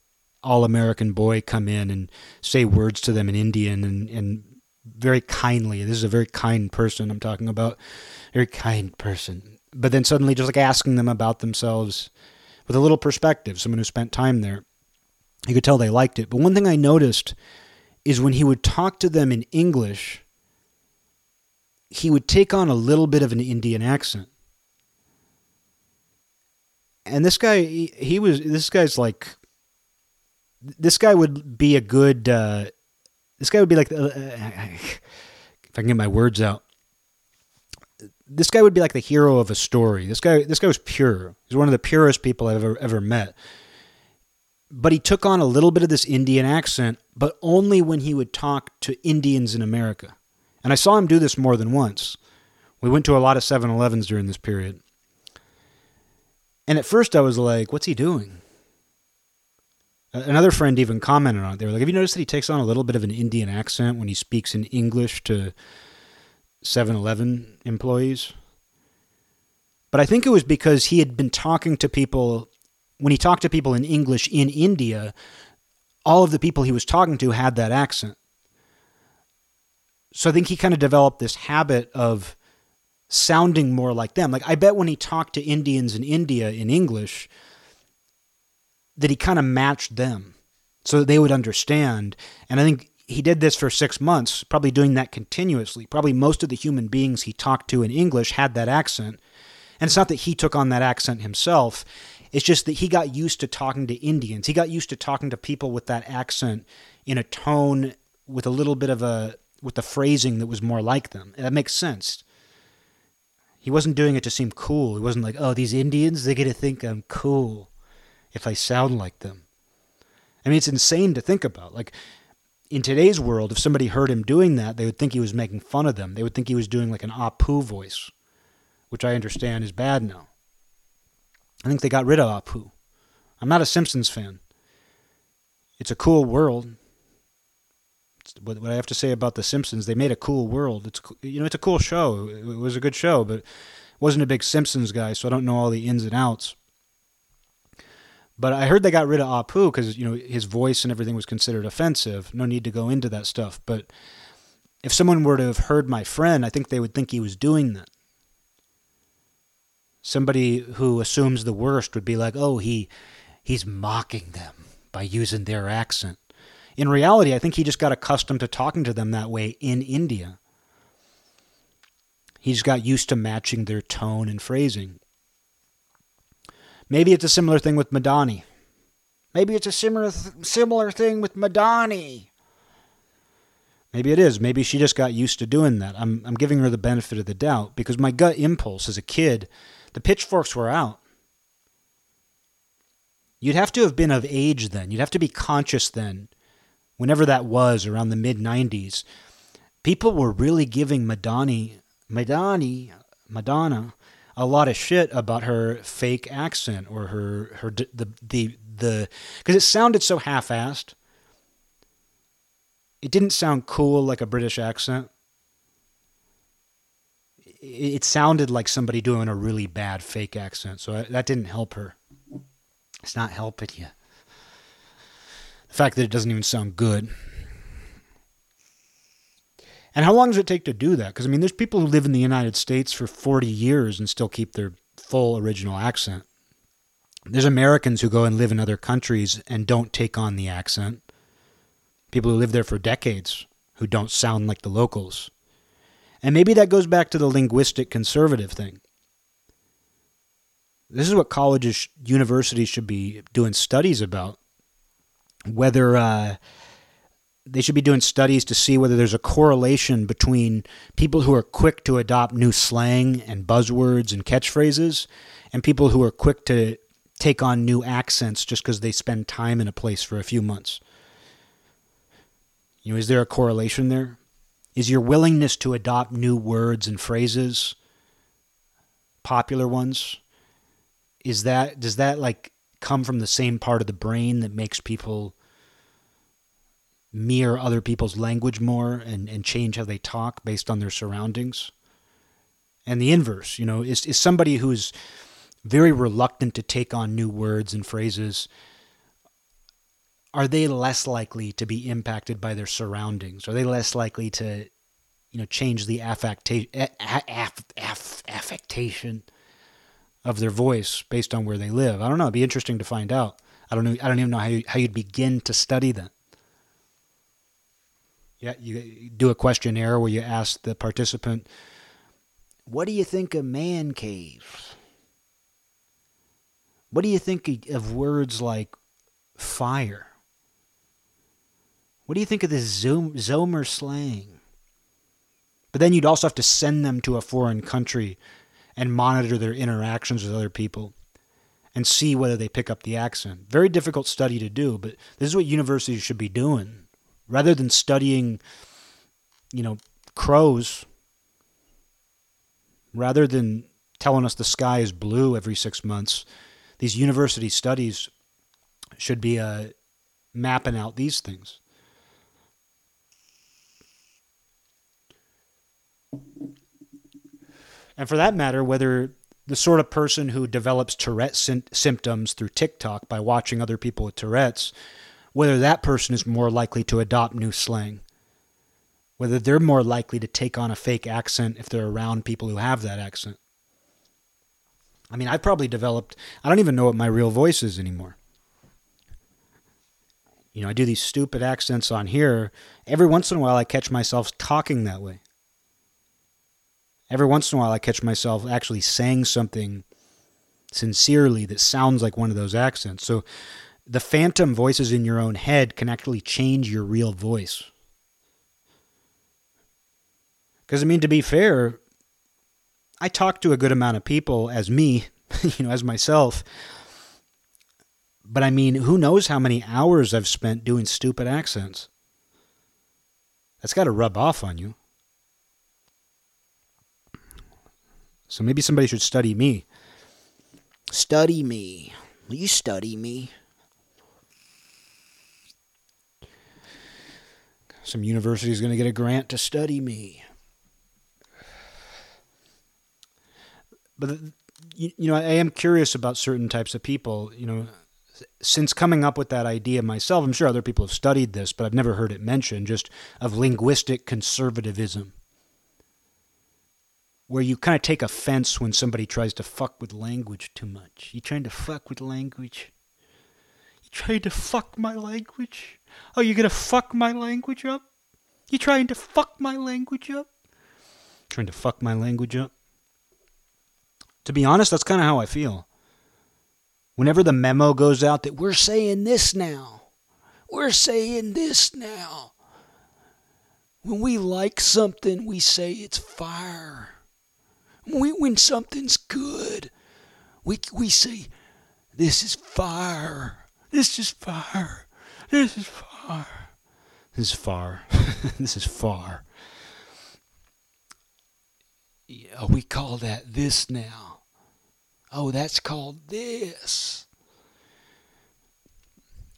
[SPEAKER 1] all American boy come in and say words to them in Indian and, and very kindly. This is a very kind person I'm talking about. Very kind person. But then suddenly just like asking them about themselves with a little perspective, someone who spent time there. You could tell they liked it. But one thing I noticed is when he would talk to them in English, he would take on a little bit of an Indian accent. And this guy he, he, was this guy's like this guy would be a good uh, this guy would be like uh, *laughs* if I can get my words out. This guy would be like the hero of a story. This guy this guy was pure. He's one of the purest people I've ever ever met. But he took on a little bit of this Indian accent but only when he would talk to Indians in America and I saw him do this more than once we went to a lot of 7-Elevens during this period and at first I was like, what's he doing? Another friend even commented on it. They were like, have you noticed that he takes on a little bit of an Indian accent when he speaks in English to 7 Eleven employees? But I think it was because he had been talking to people, when he talked to people in English in India, all of the people he was talking to had that accent. So I think he kind of developed this habit of sounding more like them. Like I bet when he talked to Indians in India in English, that he kind of matched them so that they would understand. And I think he did this for six months, probably doing that continuously. Probably most of the human beings he talked to in English had that accent. And it's not that he took on that accent himself. It's just that he got used to talking to Indians. He got used to talking to people with that accent in a tone with a little bit of a with the phrasing that was more like them. That makes sense. He wasn't doing it to seem cool. He wasn't like, oh, these Indians, they're going to think I'm cool if I sound like them. I mean, it's insane to think about. Like, in today's world, if somebody heard him doing that, they would think he was making fun of them. They would think he was doing like an Apu voice, which I understand is bad now. I think they got rid of Apu. I'm not a Simpsons fan. It's a cool world what, what I have to say about The Simpsons. They made a cool world. It's you know it's a cool show. It, was a good show, but wasn't a big Simpsons guy, so I don't know all the ins and outs. But I heard they got rid of ah Apu because you know his voice and everything was considered offensive. No need to go into that stuff. But if someone were to have heard my friend, I think they would think he was doing that. Somebody who assumes the worst would be like, "Oh, he he's mocking them by using their accent." In reality, I think he just got accustomed to talking to them that way in India. He just got used to matching their tone and phrasing. Maybe it's a similar thing with Madani. Maybe it's a similar th- similar thing with Madani. Maybe it is. Maybe she just got used to doing that. I'm I'm giving her the benefit of the doubt because my gut impulse as a kid, the pitchforks were out. You'd have to have been of age then. You'd have to be conscious then whenever that was around the mid 90s, people were really giving Madani, Madani, Madonna a lot of shit about her fake accent or her her the the the because it sounded so half-assed. It didn't sound cool like a British accent. It sounded like somebody doing a really bad fake accent, so uh, that didn't help her. It's not helping you. Fact that it doesn't even sound good. And how long does it take to do that? Because, I mean, there's people who live in the United States for 40 years and still keep their full original accent. There's Americans who go and live in other countries and don't take on the accent. People who live there for decades who don't sound like the locals. And maybe that goes back to the linguistic conservative thing. This is what colleges, universities should be doing studies about whether uh, they should be doing studies to see whether there's a correlation between people who are quick to adopt new slang and buzzwords and catchphrases and people who are quick to take on new accents just because they spend time in a place for a few months. You know, is there a correlation there? Is your willingness to adopt new words and phrases, popular ones, is that does that like come from the same part of the brain that makes people mirror other people's language more and, and change how they talk based on their surroundings? And the inverse, you know, is, is somebody who's very reluctant to take on new words and phrases, are they less likely to be impacted by their surroundings? Are they less likely to, you know, change the affecta- aff- aff- affectation of their voice based on where they live? I don't know. It'd be interesting to find out. I don't know. I don't even know how you, how you'd begin to study that. Yeah, you do a questionnaire where you ask the participant, "What do you think of man caves?" What do you think of words like fire? What do you think of this Zoom, Zomer slang? But then you'd also have to send them to a foreign country and monitor their interactions with other people and see whether they pick up the accent. Very difficult study to do, but this is what universities should be doing. Rather than studying, you know, crows, rather than telling us the sky is blue every six months, these university studies should be uh, mapping out these things. And for that matter, whether the sort of person who develops Tourette sy- symptoms through TikTok by watching other people with Tourette's, whether that person is more likely to adopt new slang, whether they're more likely to take on a fake accent if they're around people who have that accent. I mean, I've probably developed, I don't even know what my real voice is anymore. You know, I do these stupid accents on here. Every once in a while, I catch myself talking that way. Every once in a while, I catch myself actually saying something sincerely that sounds like one of those accents. So the phantom voices in your own head can actually change your real voice. Because, I mean, to be fair, I talk to a good amount of people as me, *laughs* you know, as myself. But I mean, who knows how many hours I've spent doing stupid accents? That's got to rub off on you. So maybe somebody should study me. Study me. Will you study me? Some university is going to get a grant to study me. but you, you know, I am curious about certain types of people. You know, since coming up with that idea myself, I'm sure other people have studied this, but I've never heard it mentioned. Just of linguistic conservatism, where you kind of take offense when somebody tries to fuck with language too much. You trying to fuck with language? You trying to fuck my language? Oh, you gonna fuck my language up? You trying to fuck my language up? Trying to fuck my language up? To be honest, that's kind of how I feel. Whenever the memo goes out that we're saying this now, we're saying this now. When we like something, we say it's fire. When, we, when something's good, we, we say, this is fire. This is far. This is far. This is far. *laughs* this is far. Yeah, we call that this now. Oh, that's called this.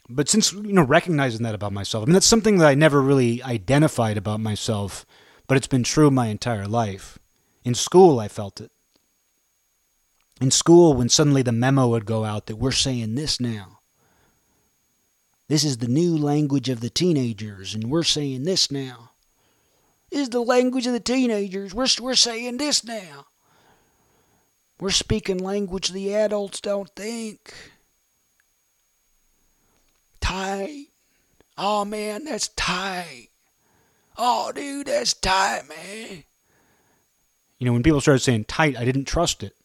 [SPEAKER 1] But since, you know, recognizing that about myself, I mean, that's something that I never really identified about myself, but it's been true my entire life. In school, I felt it. In school, when suddenly the memo would go out that we're saying this now. This is the new language of the teenagers, and we're saying this now. This is the language of the teenagers. We're, we're saying this now. We're speaking language the adults don't think. Tight. Oh man, that's tight. Oh dude, that's tight, man. You know, when people started saying tight, I didn't trust it.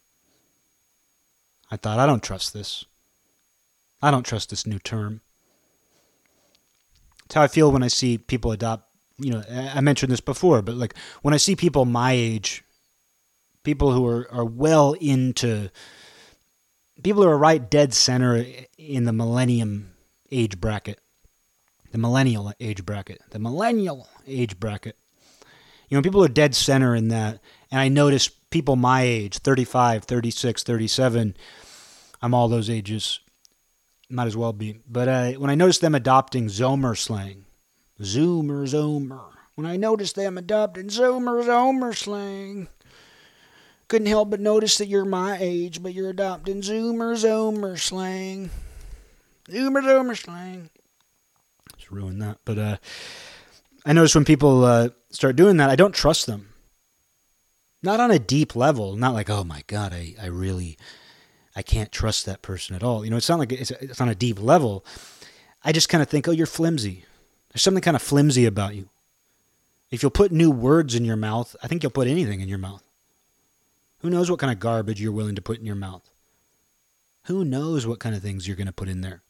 [SPEAKER 1] I thought, I don't trust this. I don't trust this new term. It's how I feel when I see people adopt, you know, I mentioned this before, but like when I see people my age people who are, are well into people who are right dead center in the millennium age bracket, the millennial age bracket, the millennial age bracket. You know, people are dead center in that. And I notice people my age, 35, 36, 37, I'm all those ages, might as well be. But uh, when I noticed them adopting Zomer slang, Zoomer, Zomer, when I noticed them adopting Zoomer, Zomer slang, couldn't help but notice that you're my age, but you're adopting Zoomer, Zomer slang. Zoomer, Zomer slang. Just ruin that. But uh, I notice when people uh, start doing that, I don't trust them. Not on a deep level, not like, oh my God, I, I really, I can't trust that person at all. You know, it's not like it's, it's on a deep level. I just kind of think, oh, you're flimsy. There's something kind of flimsy about you. If you'll put new words in your mouth, I think you'll put anything in your mouth. Who knows what kind of garbage you're willing to put in your mouth? Who knows what kind of things you're going to put in there?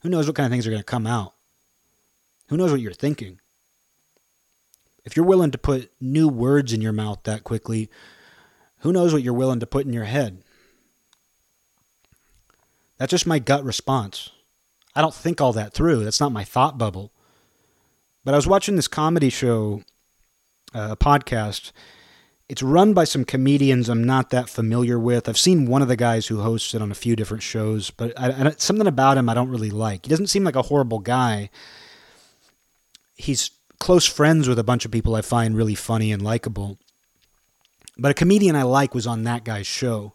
[SPEAKER 1] Who knows what kind of things are going to come out? Who knows what you're thinking? If you're willing to put new words in your mouth that quickly, who knows what you're willing to put in your head? That's just my gut response. I don't think all that through. That's not my thought bubble. But I was watching this comedy show, uh, a podcast. It's run by some comedians I'm not that familiar with. I've seen one of the guys who hosts it on a few different shows, but I, I, something about him I don't really like. He doesn't seem like a horrible guy. He's close friends with a bunch of people I find really funny and likable. But a comedian I like was on that guy's show.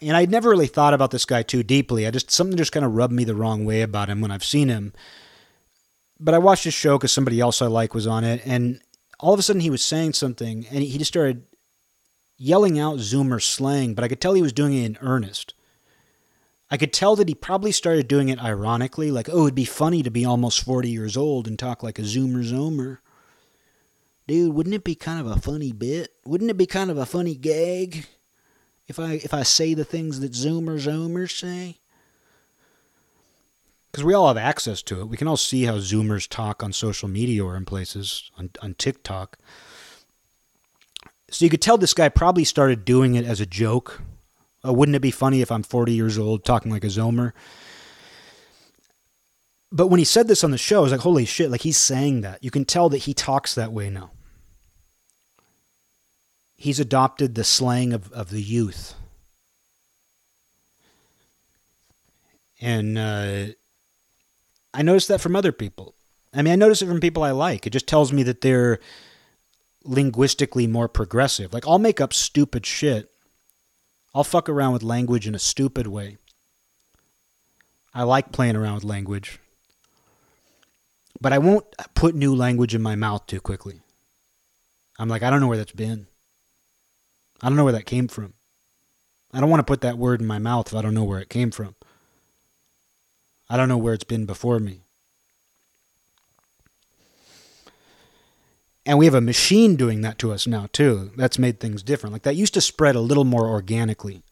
[SPEAKER 1] And I'd never really thought about this guy too deeply. I just something just kind of rubbed me the wrong way about him when I've seen him. But I watched his show because somebody else I like was on it, and all of a sudden he was saying something, and he just started yelling out Zoomer slang. But I could tell he was doing it in earnest. I could tell that he probably started doing it ironically, like, oh, it'd be funny to be almost 40 years old and talk like a Zoomer Zoomer. Dude, wouldn't it be kind of a funny bit? Wouldn't it be kind of a funny gag if I if I say the things that Zoomer Zoomers say? Because we all have access to it. We can all see how Zoomers talk on social media or in places on, on TikTok. So you could tell this guy probably started doing it as a joke uh, wouldn't it be funny if I'm 40 years old talking like a Zomer? But when he said this on the show, I was like, holy shit, like he's saying that. You can tell that he talks that way now. He's adopted the slang of, of the youth. And uh, I noticed that from other people. I mean, I notice it from people I like. It just tells me that they're linguistically more progressive. Like, I'll make up stupid shit I'll fuck around with language in a stupid way. I like playing around with language. But I won't put new language in my mouth too quickly. I'm like, I don't know where that's been. I don't know where that came from. I don't want to put that word in my mouth if I don't know where it came from. I don't know where it's been before me. And we have a machine doing that to us now, too. That's made things different. Like that used to spread a little more organically.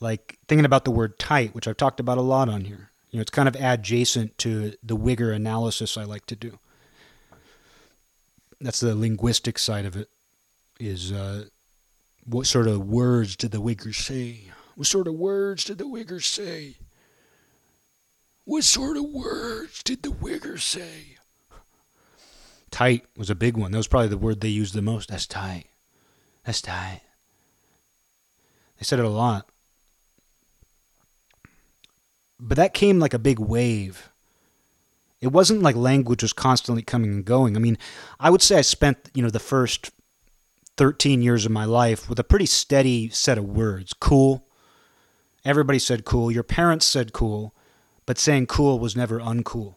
[SPEAKER 1] Like thinking about the word tight, which I've talked about a lot on here. You know, it's kind of adjacent to the Wigger analysis I like to do. That's the linguistic side of it. Is uh, what sort of words did the Wiggers say? What sort of words did the Wiggers say? What sort of words did the Wiggers say? Tight was a big one. That was probably the word they used the most. That's tight. That's tight. They said it a lot. But that came like a big wave. It wasn't like language was constantly coming and going. I mean, I would say I spent, you know, the first 13 years of my life with a pretty steady set of words. Cool. Everybody said cool. Your parents said cool, but saying cool was never uncool.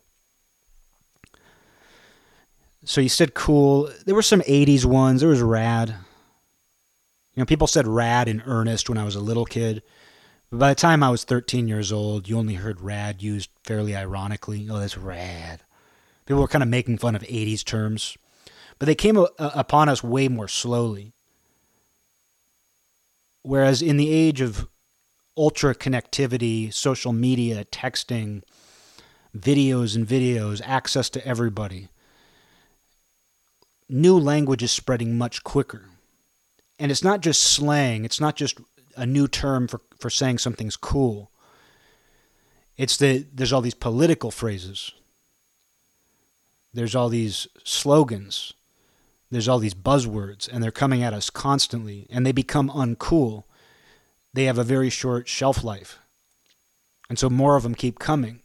[SPEAKER 1] So you said cool. There were some 80s ones. There was rad. You know, people said rad in earnest when I was a little kid. But by the time I was 13 years old, you only heard rad used fairly ironically. Oh, that's rad. People were kind of making fun of 80s terms. But they came a- upon us way more slowly. Whereas in the age of ultra connectivity, social media, texting, videos and videos, access to everybody, new language is spreading much quicker. And it's not just slang, it's not just a new term for, for saying something's cool. It's that there's all these political phrases. There's all these slogans. There's all these buzzwords, and they're coming at us constantly, and they become uncool. They have a very short shelf life. And so more of them keep coming.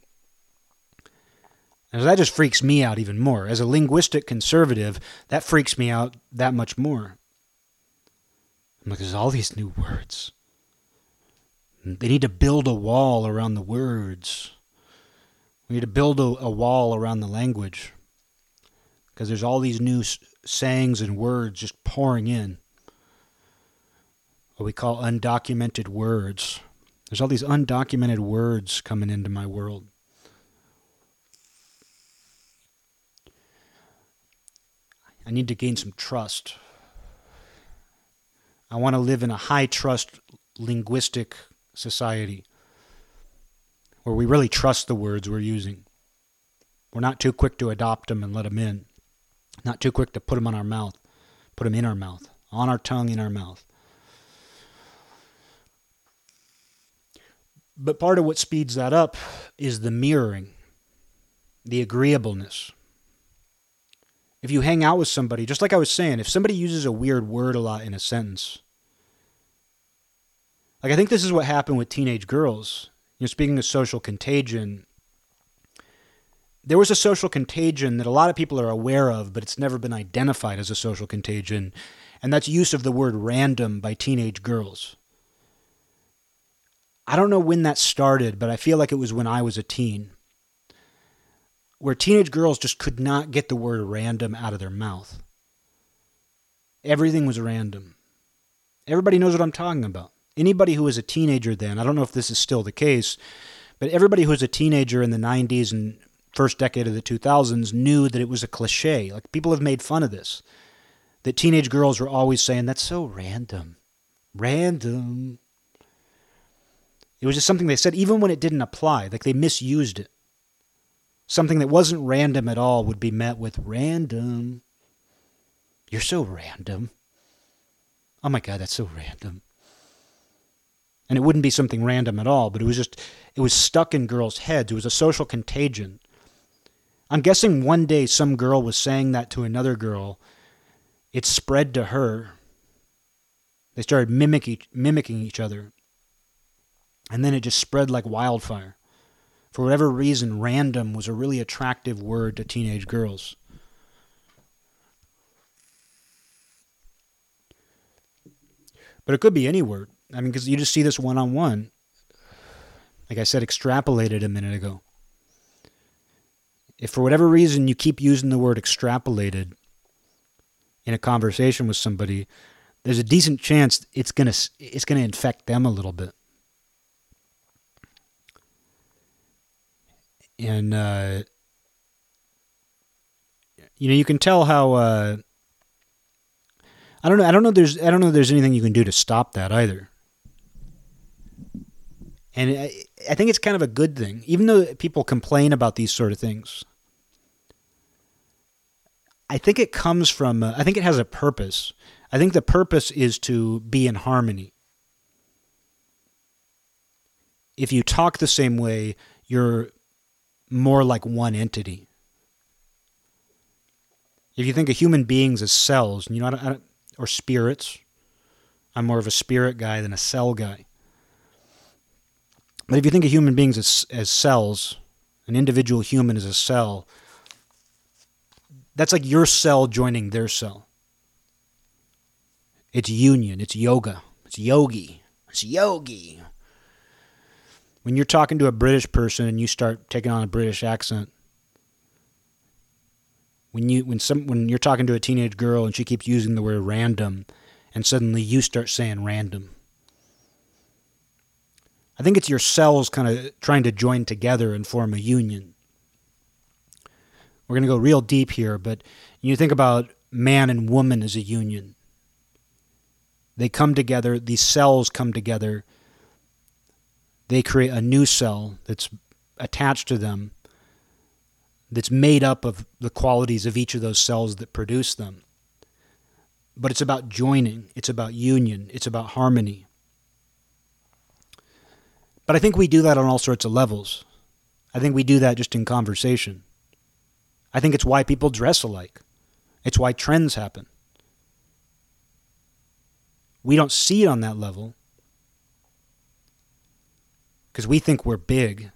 [SPEAKER 1] And that just freaks me out even more. As a linguistic conservative, that freaks me out that much more. I'm like, there's all these new words. They need to build a wall around the words. We need to build a, a wall around the language. Because there's all these new sayings and words just pouring in. What we call undocumented words. There's all these undocumented words coming into my world. I need to gain some trust. I want to live in a high trust linguistic society where we really trust the words we're using. We're not too quick to adopt them and let them in, not too quick to put them on our mouth, put them in our mouth, on our tongue, in our mouth. But part of what speeds that up is the mirroring, the agreeableness. If you hang out with somebody, just like I was saying, if somebody uses a weird word a lot in a sentence, like I think this is what happened with teenage girls. You know, speaking of social contagion, there was a social contagion that a lot of people are aware of, but it's never been identified as a social contagion, and that's use of the word random by teenage girls. I don't know when that started, but I feel like it was when I was a teen, where teenage girls just could not get the word random out of their mouth. Everything was random. Everybody knows what I'm talking about anybody who was a teenager then, I don't know if this is still the case, but everybody who was a teenager in the 90s and first decade of the 2000s knew that it was a cliche. Like people have made fun of this. That teenage girls were always saying, that's so random. Random. It was just something they said, even when it didn't apply. Like they misused it. Something that wasn't random at all would be met with random. You're so random. Oh my God, that's so random and it wouldn't be something random at all, but it was just it was stuck in girls' heads. It was a social contagion. I'm guessing one day some girl was saying that to another girl. It spread to her. They started mimicking mimicking each other. And then it just spread like wildfire. For whatever reason, random was a really attractive word to teenage girls. But it could be any word. I mean, because you just see this one on one. Like I said, extrapolated a minute ago. If for whatever reason you keep using the word extrapolated in a conversation with somebody, there's a decent chance it's gonna it's gonna infect them a little bit. And uh, you know, you can tell how. Uh, I don't know. I don't know. There's. I don't know. There's anything you can do to stop that either. And I, think it's kind of a good thing, even though people complain about these sort of things. I think it comes from, uh, I think it has a purpose. I think the purpose is to be in harmony. If you talk the same way, you're more like one entity. If you think of human beings as cells, you know, I don't, I don't, or spirits, I'm more of a spirit guy than a cell guy. But if you think of human beings as, as cells, an individual human is a cell, that's like your cell joining their cell. It's union, it's yoga, it's yogi, it's yogi. When you're talking to a British person and you start taking on a British accent, when you when some when you're talking to a teenage girl and she keeps using the word random and suddenly you start saying random I think it's your cells kind of trying to join together and form a union. We're going to go real deep here, but you think about man and woman as a union. They come together, these cells come together, they create a new cell that's attached to them, that's made up of the qualities of each of those cells that produce them. but it's about joining, it's about union, it's about harmony. But I think we do that on all sorts of levels. I think we do that just in conversation. I think it's why people dress alike. It's why trends happen. We don't see it on that level because we think we're big.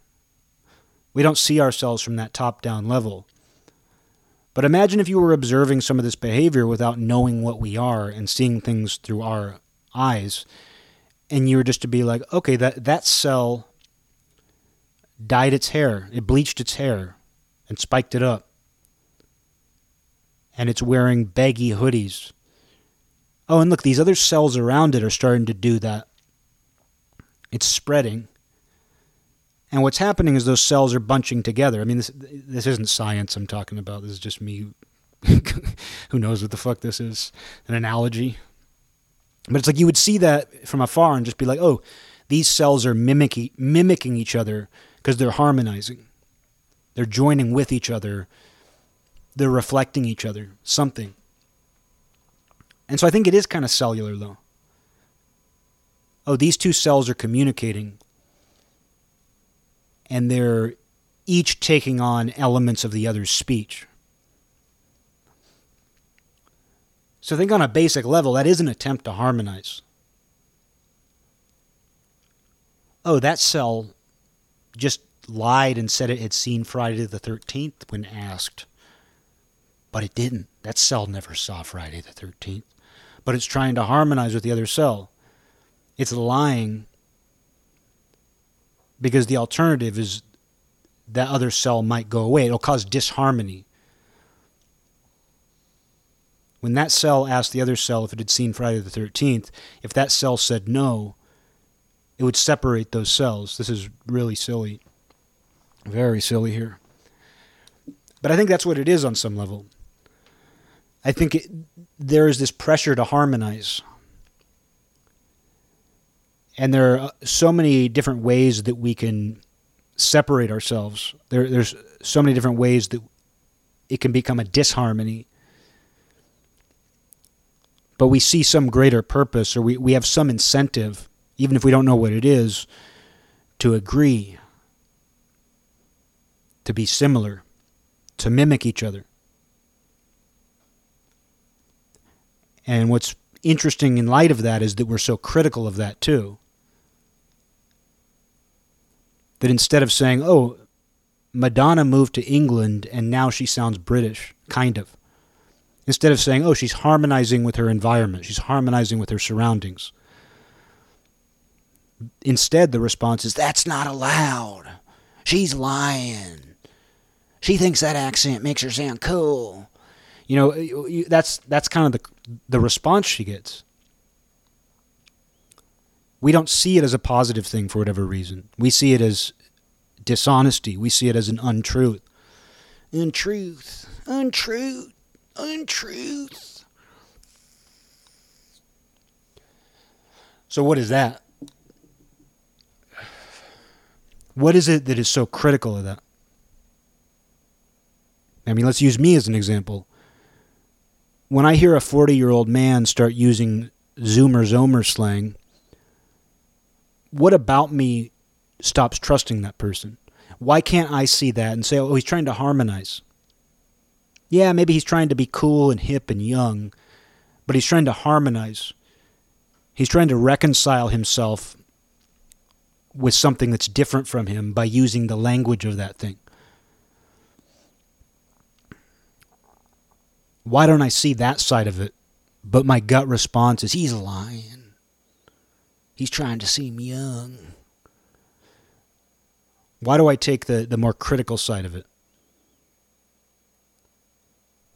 [SPEAKER 1] We don't see ourselves from that top down level. But imagine if you were observing some of this behavior without knowing what we are and seeing things through our eyes, and you were just to be like, okay, that, that cell dyed its hair, it bleached its hair and spiked it up. And it's wearing baggy hoodies. Oh, and look, these other cells around it are starting to do that. It's spreading. And what's happening is those cells are bunching together. I mean, this this isn't science I'm talking about. This is just me. *laughs* who knows what the fuck this is? An analogy. But it's like you would see that from afar and just be like, oh, these cells are mimicking mimicking each other because they're harmonizing. They're joining with each other. They're reflecting each other. Something. And so I think it is kind of cellular, though. Oh, these two cells are communicating and they're each taking on elements of the other's speech. So I think on a basic level, that is an attempt to harmonize. Oh, that cell just lied and said it had seen Friday the 13th when asked. But it didn't. That cell never saw Friday the 13th. But it's trying to harmonize with the other cell. It's lying because the alternative is that other cell might go away. It'll cause disharmony. When that cell asked the other cell if it had seen Friday the 13th, if that cell said no, it would separate those cells. This is really silly. Very silly here. But I think that's what it is on some level. I think it, there is this pressure to harmonize and there are uh, so many different ways that we can separate ourselves. There, there's so many different ways that it can become a disharmony. But we see some greater purpose, or we, we have some incentive, even if we don't know what it is, to agree, to be similar, to mimic each other. And what's interesting in light of that is that we're so critical of that too that instead of saying, oh, Madonna moved to England and now she sounds British, kind of, instead of saying, oh, she's harmonizing with her environment, she's harmonizing with her surroundings. Instead, the response is, that's not allowed. She's lying. She thinks that accent makes her sound cool. You know, that's that's kind of the the response she gets we don't see it as a positive thing for whatever reason. We see it as dishonesty. We see it as an untruth. Untruth, untruth, untruth. So, what is that? What is it that is so critical of that? I mean, let's use me as an example. When I hear a 40 year old man start using Zoomer Zomer slang, what about me stops trusting that person? Why can't I see that and say, oh, he's trying to harmonize? Yeah, maybe he's trying to be cool and hip and young, but he's trying to harmonize. He's trying to reconcile himself with something that's different from him by using the language of that thing. Why don't I see that side of it? But my gut response is he's lying. He's trying to seem young. Why do I take the, the more critical side of it?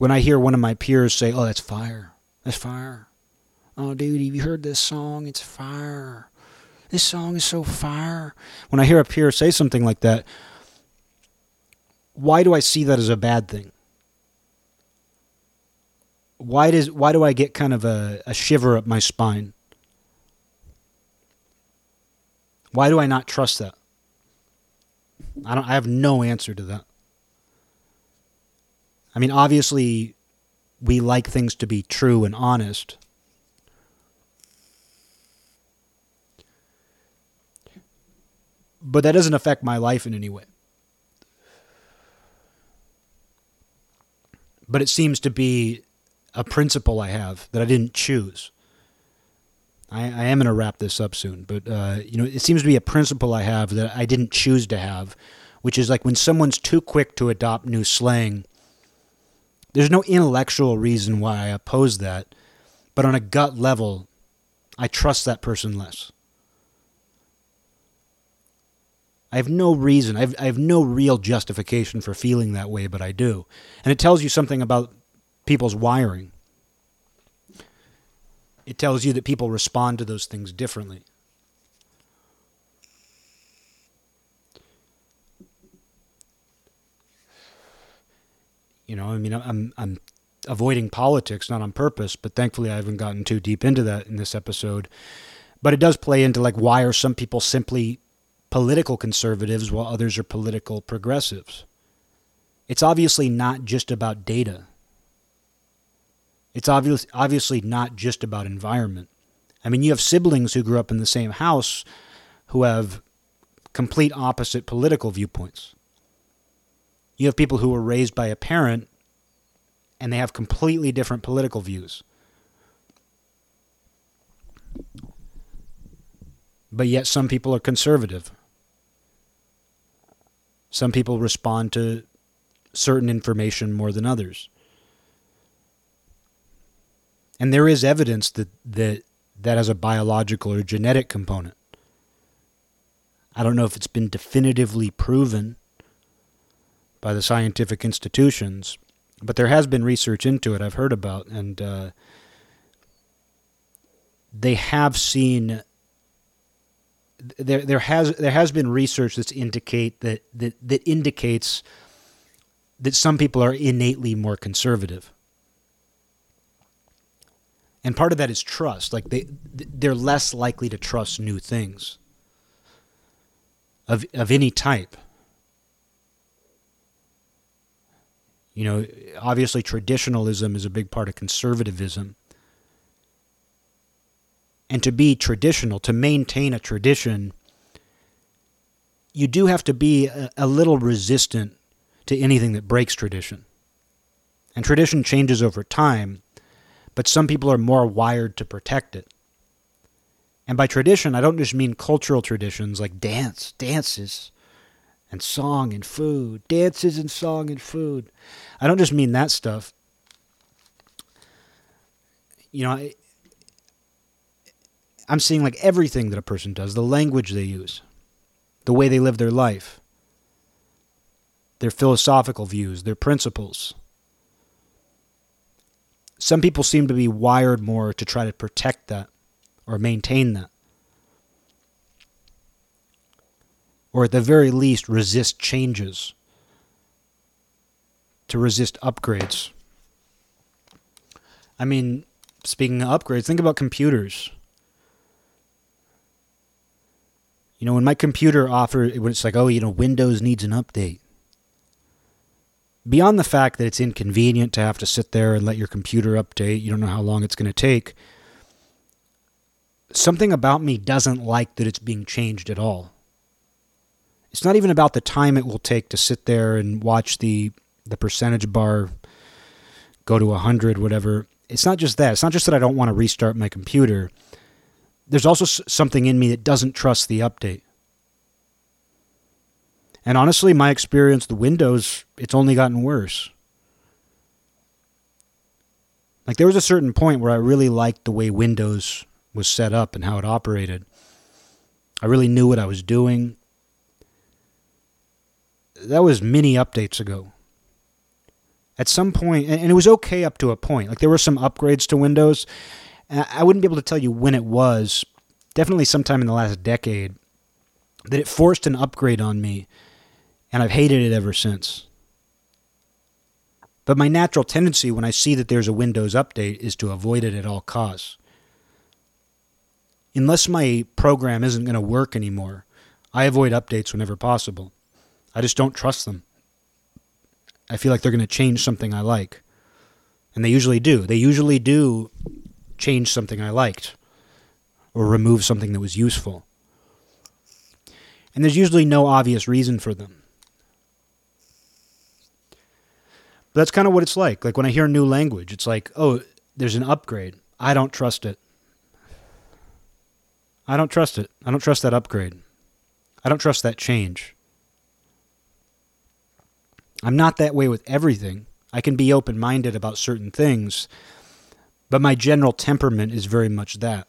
[SPEAKER 1] When I hear one of my peers say, Oh, that's fire. That's fire. Oh, dude, have you heard this song? It's fire. This song is so fire. When I hear a peer say something like that, why do I see that as a bad thing? Why does why do I get kind of a, a shiver up my spine? Why do I not trust that? I don't I have no answer to that. I mean, obviously we like things to be true and honest. But that doesn't affect my life in any way. But it seems to be a principle I have that I didn't choose. I, I am going to wrap this up soon, but uh, you know, it seems to be a principle I have that I didn't choose to have, which is like when someone's too quick to adopt new slang. There's no intellectual reason why I oppose that, but on a gut level, I trust that person less. I have no reason, I have, I have no real justification for feeling that way, but I do. And it tells you something about people's wiring it tells you that people respond to those things differently. You know, I mean, I'm I'm avoiding politics not on purpose, but thankfully I haven't gotten too deep into that in this episode. But it does play into like why are some people simply political conservatives while others are political progressives? It's obviously not just about data. It's obvious, obviously not just about environment. I mean, you have siblings who grew up in the same house who have complete opposite political viewpoints. You have people who were raised by a parent and they have completely different political views. But yet, some people are conservative. Some people respond to certain information more than others. And there is evidence that that, that has a biological or genetic component. I don't know if it's been definitively proven by the scientific institutions, but there has been research into it I've heard about, and uh, they have seen there there has there has been research that's indicate that, that that indicates that some people are innately more conservative. And part of that is trust like they they're less likely to trust new things of of any type you know obviously traditionalism is a big part of conservatism. And to be traditional to maintain a tradition you do have to be a, a little resistant to anything that breaks tradition. And tradition changes over time but some people are more wired to protect it. And by tradition, I don't just mean cultural traditions like dance, dances, and song and food, dances and song and food. I don't just mean that stuff. You know, I, I'm seeing like everything that a person does, the language they use, the way they live their life, their philosophical views, their principles some people seem to be wired more to try to protect that or maintain that. Or at the very least, resist changes, to resist upgrades. I mean, speaking of upgrades, think about computers. You know, when my computer offers, when it's like, oh, you know, Windows needs an update beyond the fact that it's inconvenient to have to sit there and let your computer update, you don't know how long it's going to take. Something about me doesn't like that it's being changed at all. It's not even about the time it will take to sit there and watch the the percentage bar go to 100 whatever. It's not just that. It's not just that I don't want to restart my computer. There's also something in me that doesn't trust the update. And honestly, my experience the Windows, it's only gotten worse. Like there was a certain point where I really liked the way Windows was set up and how it operated. I really knew what I was doing. That was many updates ago. At some point, and it was okay up to a point. Like there were some upgrades to Windows. I wouldn't be able to tell you when it was. Definitely sometime in the last decade that it forced an upgrade on me and I've hated it ever since. But my natural tendency when I see that there's a Windows update is to avoid it at all costs. Unless my program isn't going to work anymore, I avoid updates whenever possible. I just don't trust them. I feel like they're going to change something I like. And they usually do. They usually do change something I liked or remove something that was useful. And there's usually no obvious reason for them. But that's kind of what it's like. Like when I hear a new language, it's like, oh, there's an upgrade. I don't trust it. I don't trust it. I don't trust that upgrade. I don't trust that change. I'm not that way with everything. I can be open minded about certain things, but my general temperament is very much that.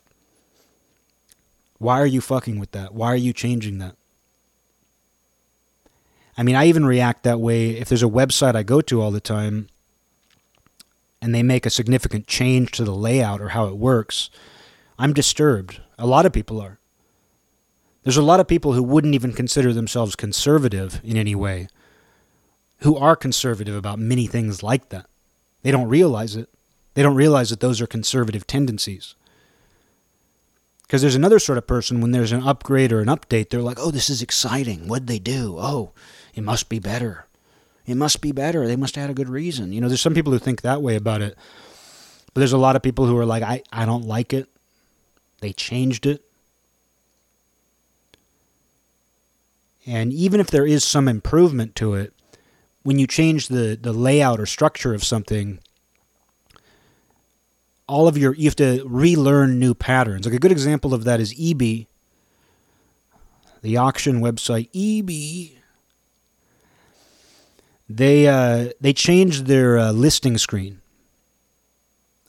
[SPEAKER 1] Why are you fucking with that? Why are you changing that? I mean, I even react that way if there's a website I go to all the time and they make a significant change to the layout or how it works. I'm disturbed. A lot of people are. There's a lot of people who wouldn't even consider themselves conservative in any way, who are conservative about many things like that. They don't realize it. They don't realize that those are conservative tendencies. Because there's another sort of person when there's an upgrade or an update, they're like, oh, this is exciting. What'd they do? Oh, it must be better. It must be better. They must have had a good reason. You know, there's some people who think that way about it. But there's a lot of people who are like, I, I don't like it. They changed it. And even if there is some improvement to it, when you change the, the layout or structure of something, all of your you have to relearn new patterns. Like a good example of that is eBay the auction website eBay they uh, they changed their uh, listing screen.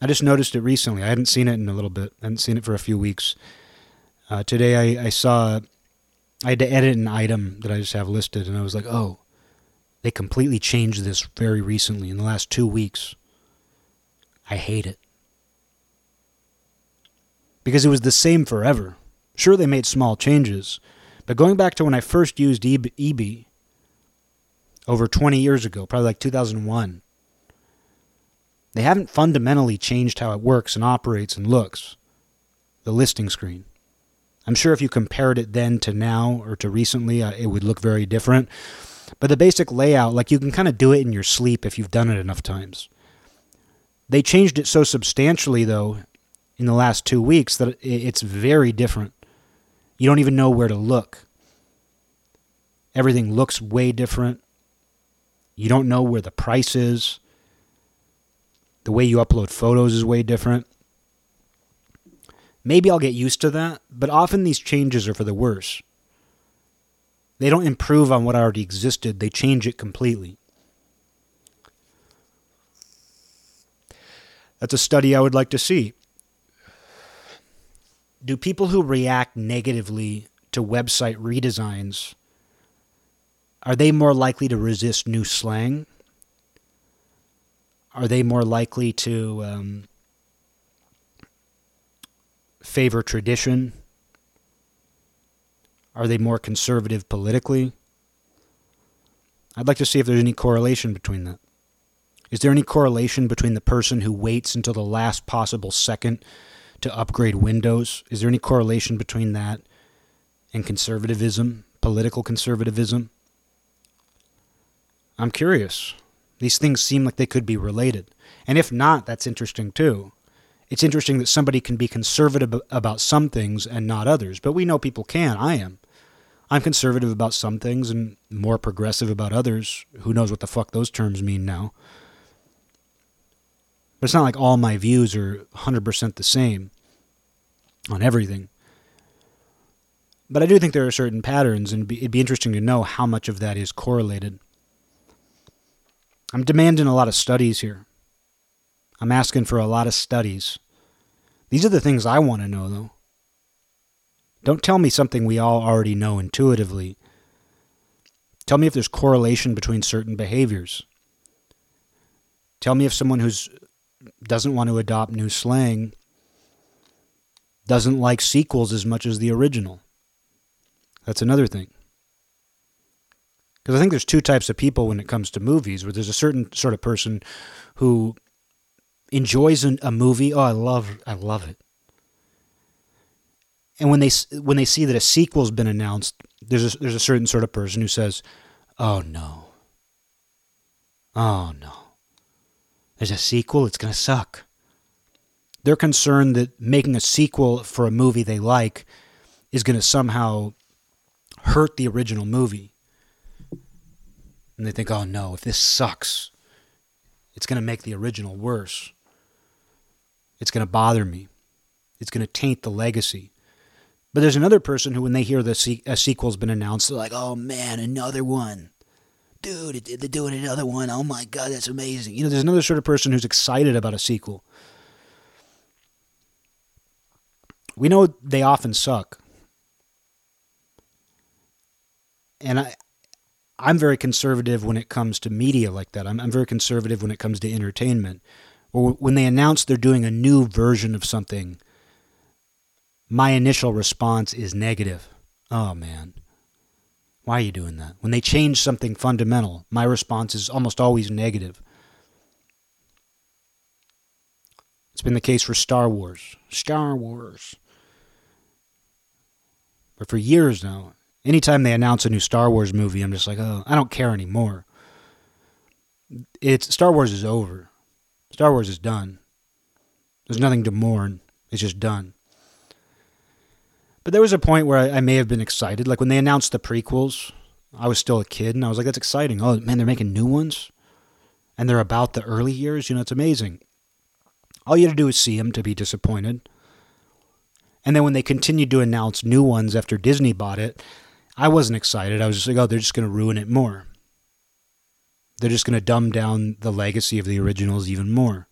[SPEAKER 1] I just noticed it recently. I hadn't seen it in a little bit. I hadn't seen it for a few weeks. Uh, today I, I saw I had to edit an item that I just have listed, and I was like, oh, they completely changed this very recently in the last two weeks. I hate it because it was the same forever. Sure, they made small changes, but going back to when I first used eBay over 20 years ago, probably like 2001. They haven't fundamentally changed how it works and operates and looks. The listing screen. I'm sure if you compared it then to now or to recently, uh, it would look very different. But the basic layout, like you can kind of do it in your sleep if you've done it enough times. They changed it so substantially, though, in the last two weeks that it's very different. You don't even know where to look. Everything looks way different. You don't know where the price is. The way you upload photos is way different. Maybe I'll get used to that, but often these changes are for the worse. They don't improve on what already existed, they change it completely. That's a study I would like to see. Do people who react negatively to website redesigns are they more likely to resist new slang? Are they more likely to um, favor tradition? Are they more conservative politically? I'd like to see if there's any correlation between that. Is there any correlation between the person who waits until the last possible second to upgrade Windows? Is there any correlation between that and conservatism, political conservatism? I'm curious. These things seem like they could be related. And if not, that's interesting too. It's interesting that somebody can be conservative about some things and not others, but we know people can. I am. I'm conservative about some things and more progressive about others. Who knows what the fuck those terms mean now? But it's not like all my views are 100% the same on everything. But I do think there are certain patterns, and it'd be interesting to know how much of that is correlated. I'm demanding a lot of studies here. I'm asking for a lot of studies. These are the things I want to know, though. Don't tell me something we all already know intuitively. Tell me if there's correlation between certain behaviors. Tell me if someone who doesn't want to adopt new slang doesn't like sequels as much as the original. That's another thing. Because I think there's two types of people when it comes to movies, where there's a certain sort of person who enjoys an, a movie. Oh, I love, I love it. And when they when they see that a sequel's been announced, there's a, there's a certain sort of person who says, "Oh no, oh no, there's a sequel, it's to suck. They're concerned that making a sequel for a movie they like is to somehow hurt the original movie. And they think, oh no, if this sucks, it's to make the original worse. It's to bother me. It's to taint the legacy. But there's another person who, when they hear the se- a sequel's been announced, they're like, oh man, another one. Dude, they're doing another one. Oh my God, that's amazing. You know, there's another sort of person who's excited about a sequel. We know they often suck. And I, I'm very conservative when it comes to media like that. I'm, I'm very conservative when it comes to entertainment. Or when they announce they're doing a new version of something, my initial response is negative. Oh man, why are you doing that? When they change something fundamental, my response is almost always negative. It's been the case for Star Wars. Star Wars. But for years now, anytime they announce a new Star Wars movie, I'm just like, oh, I don't care anymore. It's Star Wars is over. Star Wars is done. There's nothing to mourn. It's just done. But there was a point where I, I, may have been excited. Like when they announced the prequels, I was still a kid and I was like, that's exciting. Oh, man, they're making new ones? And they're about the early years? You know, it's amazing. All you had to do is see them to be disappointed. And then when they continued to announce new ones after Disney bought it, I wasn't excited. I was just like, oh, they're just going to ruin it more. They're just going to dumb down the legacy of the originals even more.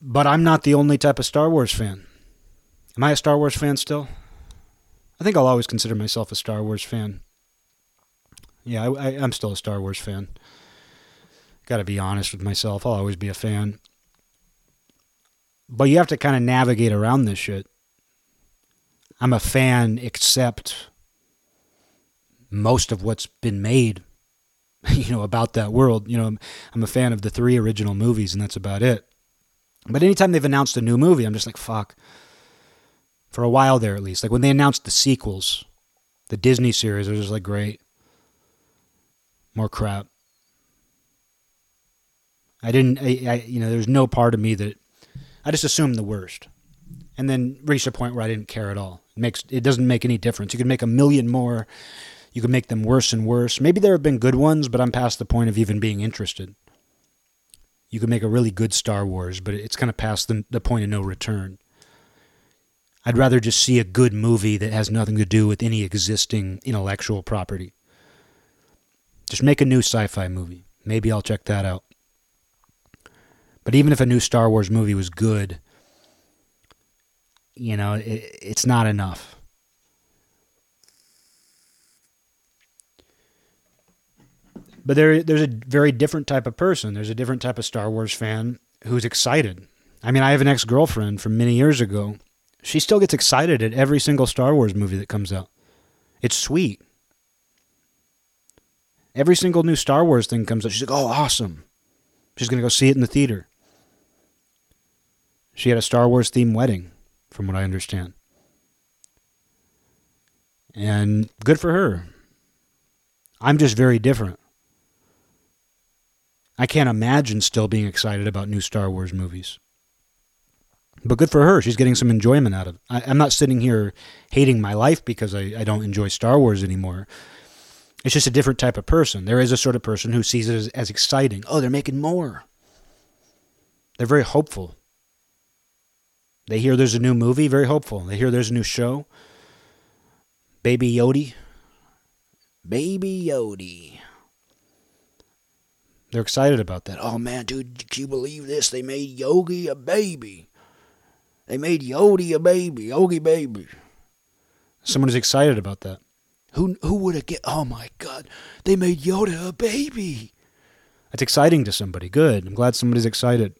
[SPEAKER 1] But I'm not the only type of Star Wars fan. Am I a Star Wars fan still? I think I'll always consider myself a Star Wars fan. Yeah, I, am still a Star Wars fan. Got to be honest with myself. I'll always be a fan. But you have to kind of navigate around this shit. I'm a fan, except most of what's been made, *laughs* you know, about that world. You know, I'm a fan of the three original movies, and that's about it. But anytime they've announced a new movie, I'm just like, fuck. For a while there, at least, like when they announced the sequels, the Disney series, it was like, great, more crap. I didn't, I, I, you know, there's no part of me that I just assumed the worst, and then reached a point where I didn't care at all. It makes it doesn't make any difference. You could make a million more you could make them worse and worse. Maybe there have been good ones, but I'm past the point of even being interested. You could make a really good Star Wars, but it's kind of past the, the point of no return. I'd rather just see a good movie that has nothing to do with any existing intellectual property. Just make a new sci fi movie. Maybe I'll check that out. But even if a new Star Wars movie was good, you know, it, it's not enough. But there, there's a very different type of person. There's a different type of Star Wars fan who's excited. I mean, I have an ex girlfriend from many years ago. She still gets excited at every single Star Wars movie that comes out. It's sweet. Every single new Star Wars thing comes out. She's like, oh, awesome. She's going to go see it in the theater. She had a Star Wars themed wedding, from what I understand. And good for her. I'm just very different. I can't imagine still being excited about new Star Wars movies. But good for her. She's getting some enjoyment out of it. I, am not sitting here hating my life because I, I don't enjoy Star Wars anymore. It's just a different type of person. There is a sort of person who sees it as, as exciting. Oh, they're making more. They're very hopeful. They hear there's a new movie, very hopeful. They hear there's a new show. Baby Yodi. Baby Yodi. They're excited about that. Oh man, dude, can you believe this? They made Yogi a baby. They made Yogi a baby, Yogi baby. Someone is excited about that. Who who would have get? Oh my God, they made Yoda a baby. That's exciting to somebody. Good. I'm glad somebody's excited.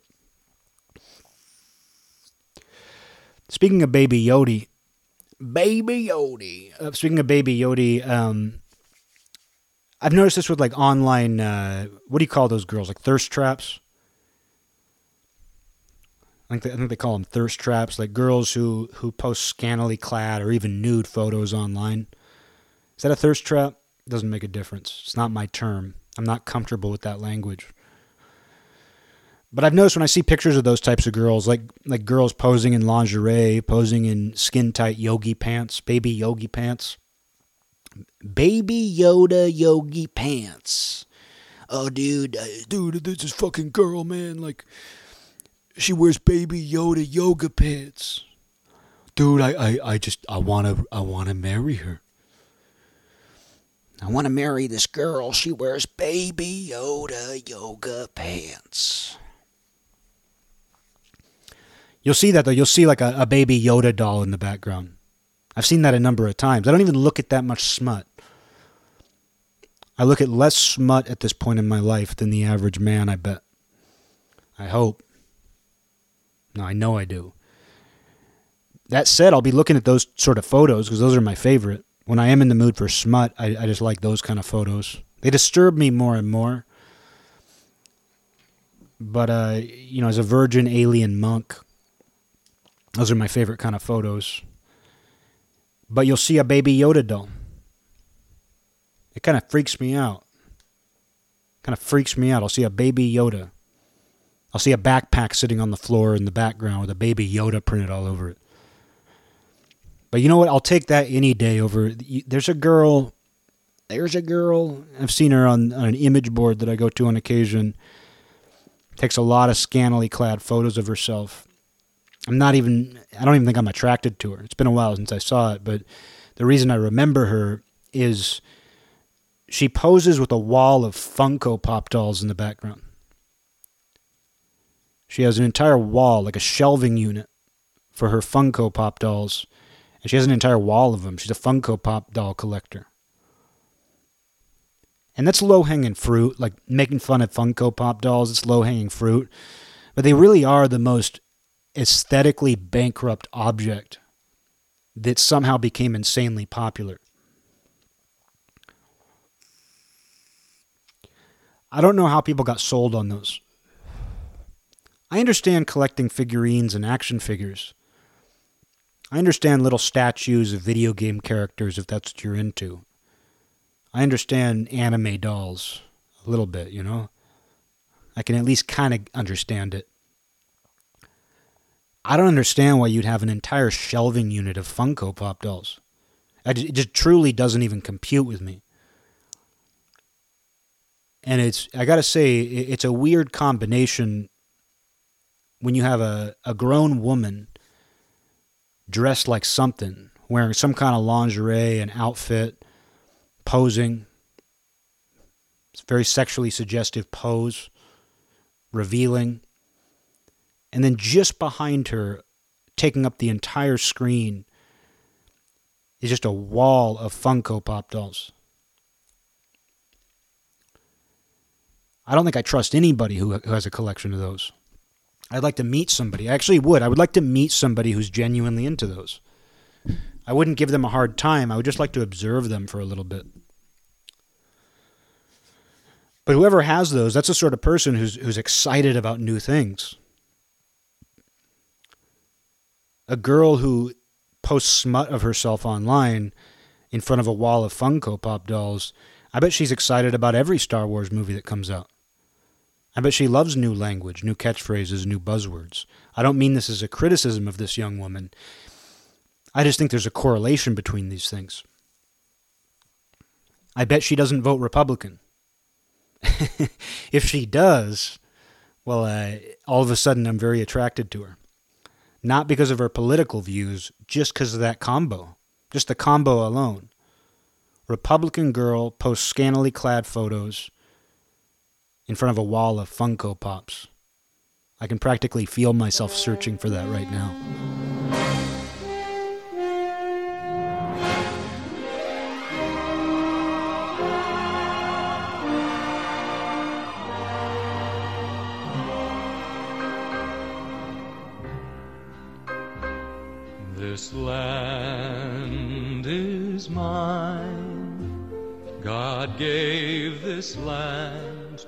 [SPEAKER 1] Speaking of Baby Yodi, Baby Yodi. Uh, speaking of Baby Yodi, um, I've noticed this with like online. Uh, what do you call those girls? Like thirst traps. I think they, I think they call them thirst traps. Like girls who who post scantily clad or even nude photos online. Is that a thirst trap? Doesn't make a difference. It's not my term. I'm not comfortable with that language. But I've noticed when I see pictures of those types of girls, like like girls posing in lingerie, posing in skin tight yogi pants, baby yogi pants, baby Yoda yogi pants. Oh, dude, dude, this is fucking girl, man. Like, she wears baby Yoda yoga pants. Dude, I, I, I just, I wanna, I wanna marry her. I want to marry this girl. She wears baby Yoda yoga pants. You'll see that though. You'll see like a, a baby Yoda doll in the background. I've seen that a number of times. I don't even look at that much smut. I look at less smut at this point in my life than the average man, I bet. I hope. No, I know I do. That said, I'll be looking at those sort of photos because those are my favorite. When I am in the mood for smut, I, I just like those kind of photos. They disturb me more and more. But, uh, you know, as a virgin alien monk, those are my favorite kind of photos. But you'll see a baby Yoda doll. It kind of freaks me out. Kind of freaks me out. I'll see a baby Yoda. I'll see a backpack sitting on the floor in the background with a baby Yoda printed all over it. But you know what? I'll take that any day over. There's a girl. There's a girl. I've seen her on, on an image board that I go to on occasion. Takes a lot of scantily clad photos of herself. I'm not even, I don't even think I'm attracted to her. It's been a while since I saw it, but the reason I remember her is she poses with a wall of Funko Pop dolls in the background. She has an entire wall, like a shelving unit, for her Funko Pop dolls. And she has an entire wall of them. She's a Funko Pop doll collector. And that's low hanging fruit, like making fun of Funko Pop dolls, it's low hanging fruit. But they really are the most aesthetically bankrupt object that somehow became insanely popular. I don't know how people got sold on those. I understand collecting figurines and action figures. I understand little statues of video game characters if that's what you're into. I understand anime dolls a little bit, you know? I can at least kind of understand it. I don't understand why you'd have an entire shelving unit of Funko Pop dolls. It just truly doesn't even compute with me. And it's, I gotta say, it's a weird combination when you have a, a grown woman dressed like something, wearing some kind of lingerie and outfit, posing. It's very sexually suggestive pose, revealing and then just behind her, taking up the entire screen, is just a wall of Funko Pop dolls. I don't think I trust anybody who, who has a collection of those. I'd like to meet somebody. I actually would. I would like to meet somebody who's genuinely into those. I wouldn't give them a hard time. I would just like to observe them for a little bit. But whoever has those, that's the sort of person who's who's excited about new things a girl who posts smut of herself online in front of a wall of Funko Pop dolls, I bet she's excited about every Star Wars movie that comes out. I bet she loves new language, new catchphrases, new buzzwords. I don't mean this as a criticism of this young woman. I just think there's a correlation between these things. I bet she doesn't vote Republican. *laughs* if she does, well, uh, all of a sudden I'm very attracted to her not because of her political views, just because of that combo, just the combo alone. Republican girl posts scantily clad photos in front of a wall of Funko Pops. I can practically feel myself searching for that right now.
[SPEAKER 2] This land is mine. God gave this land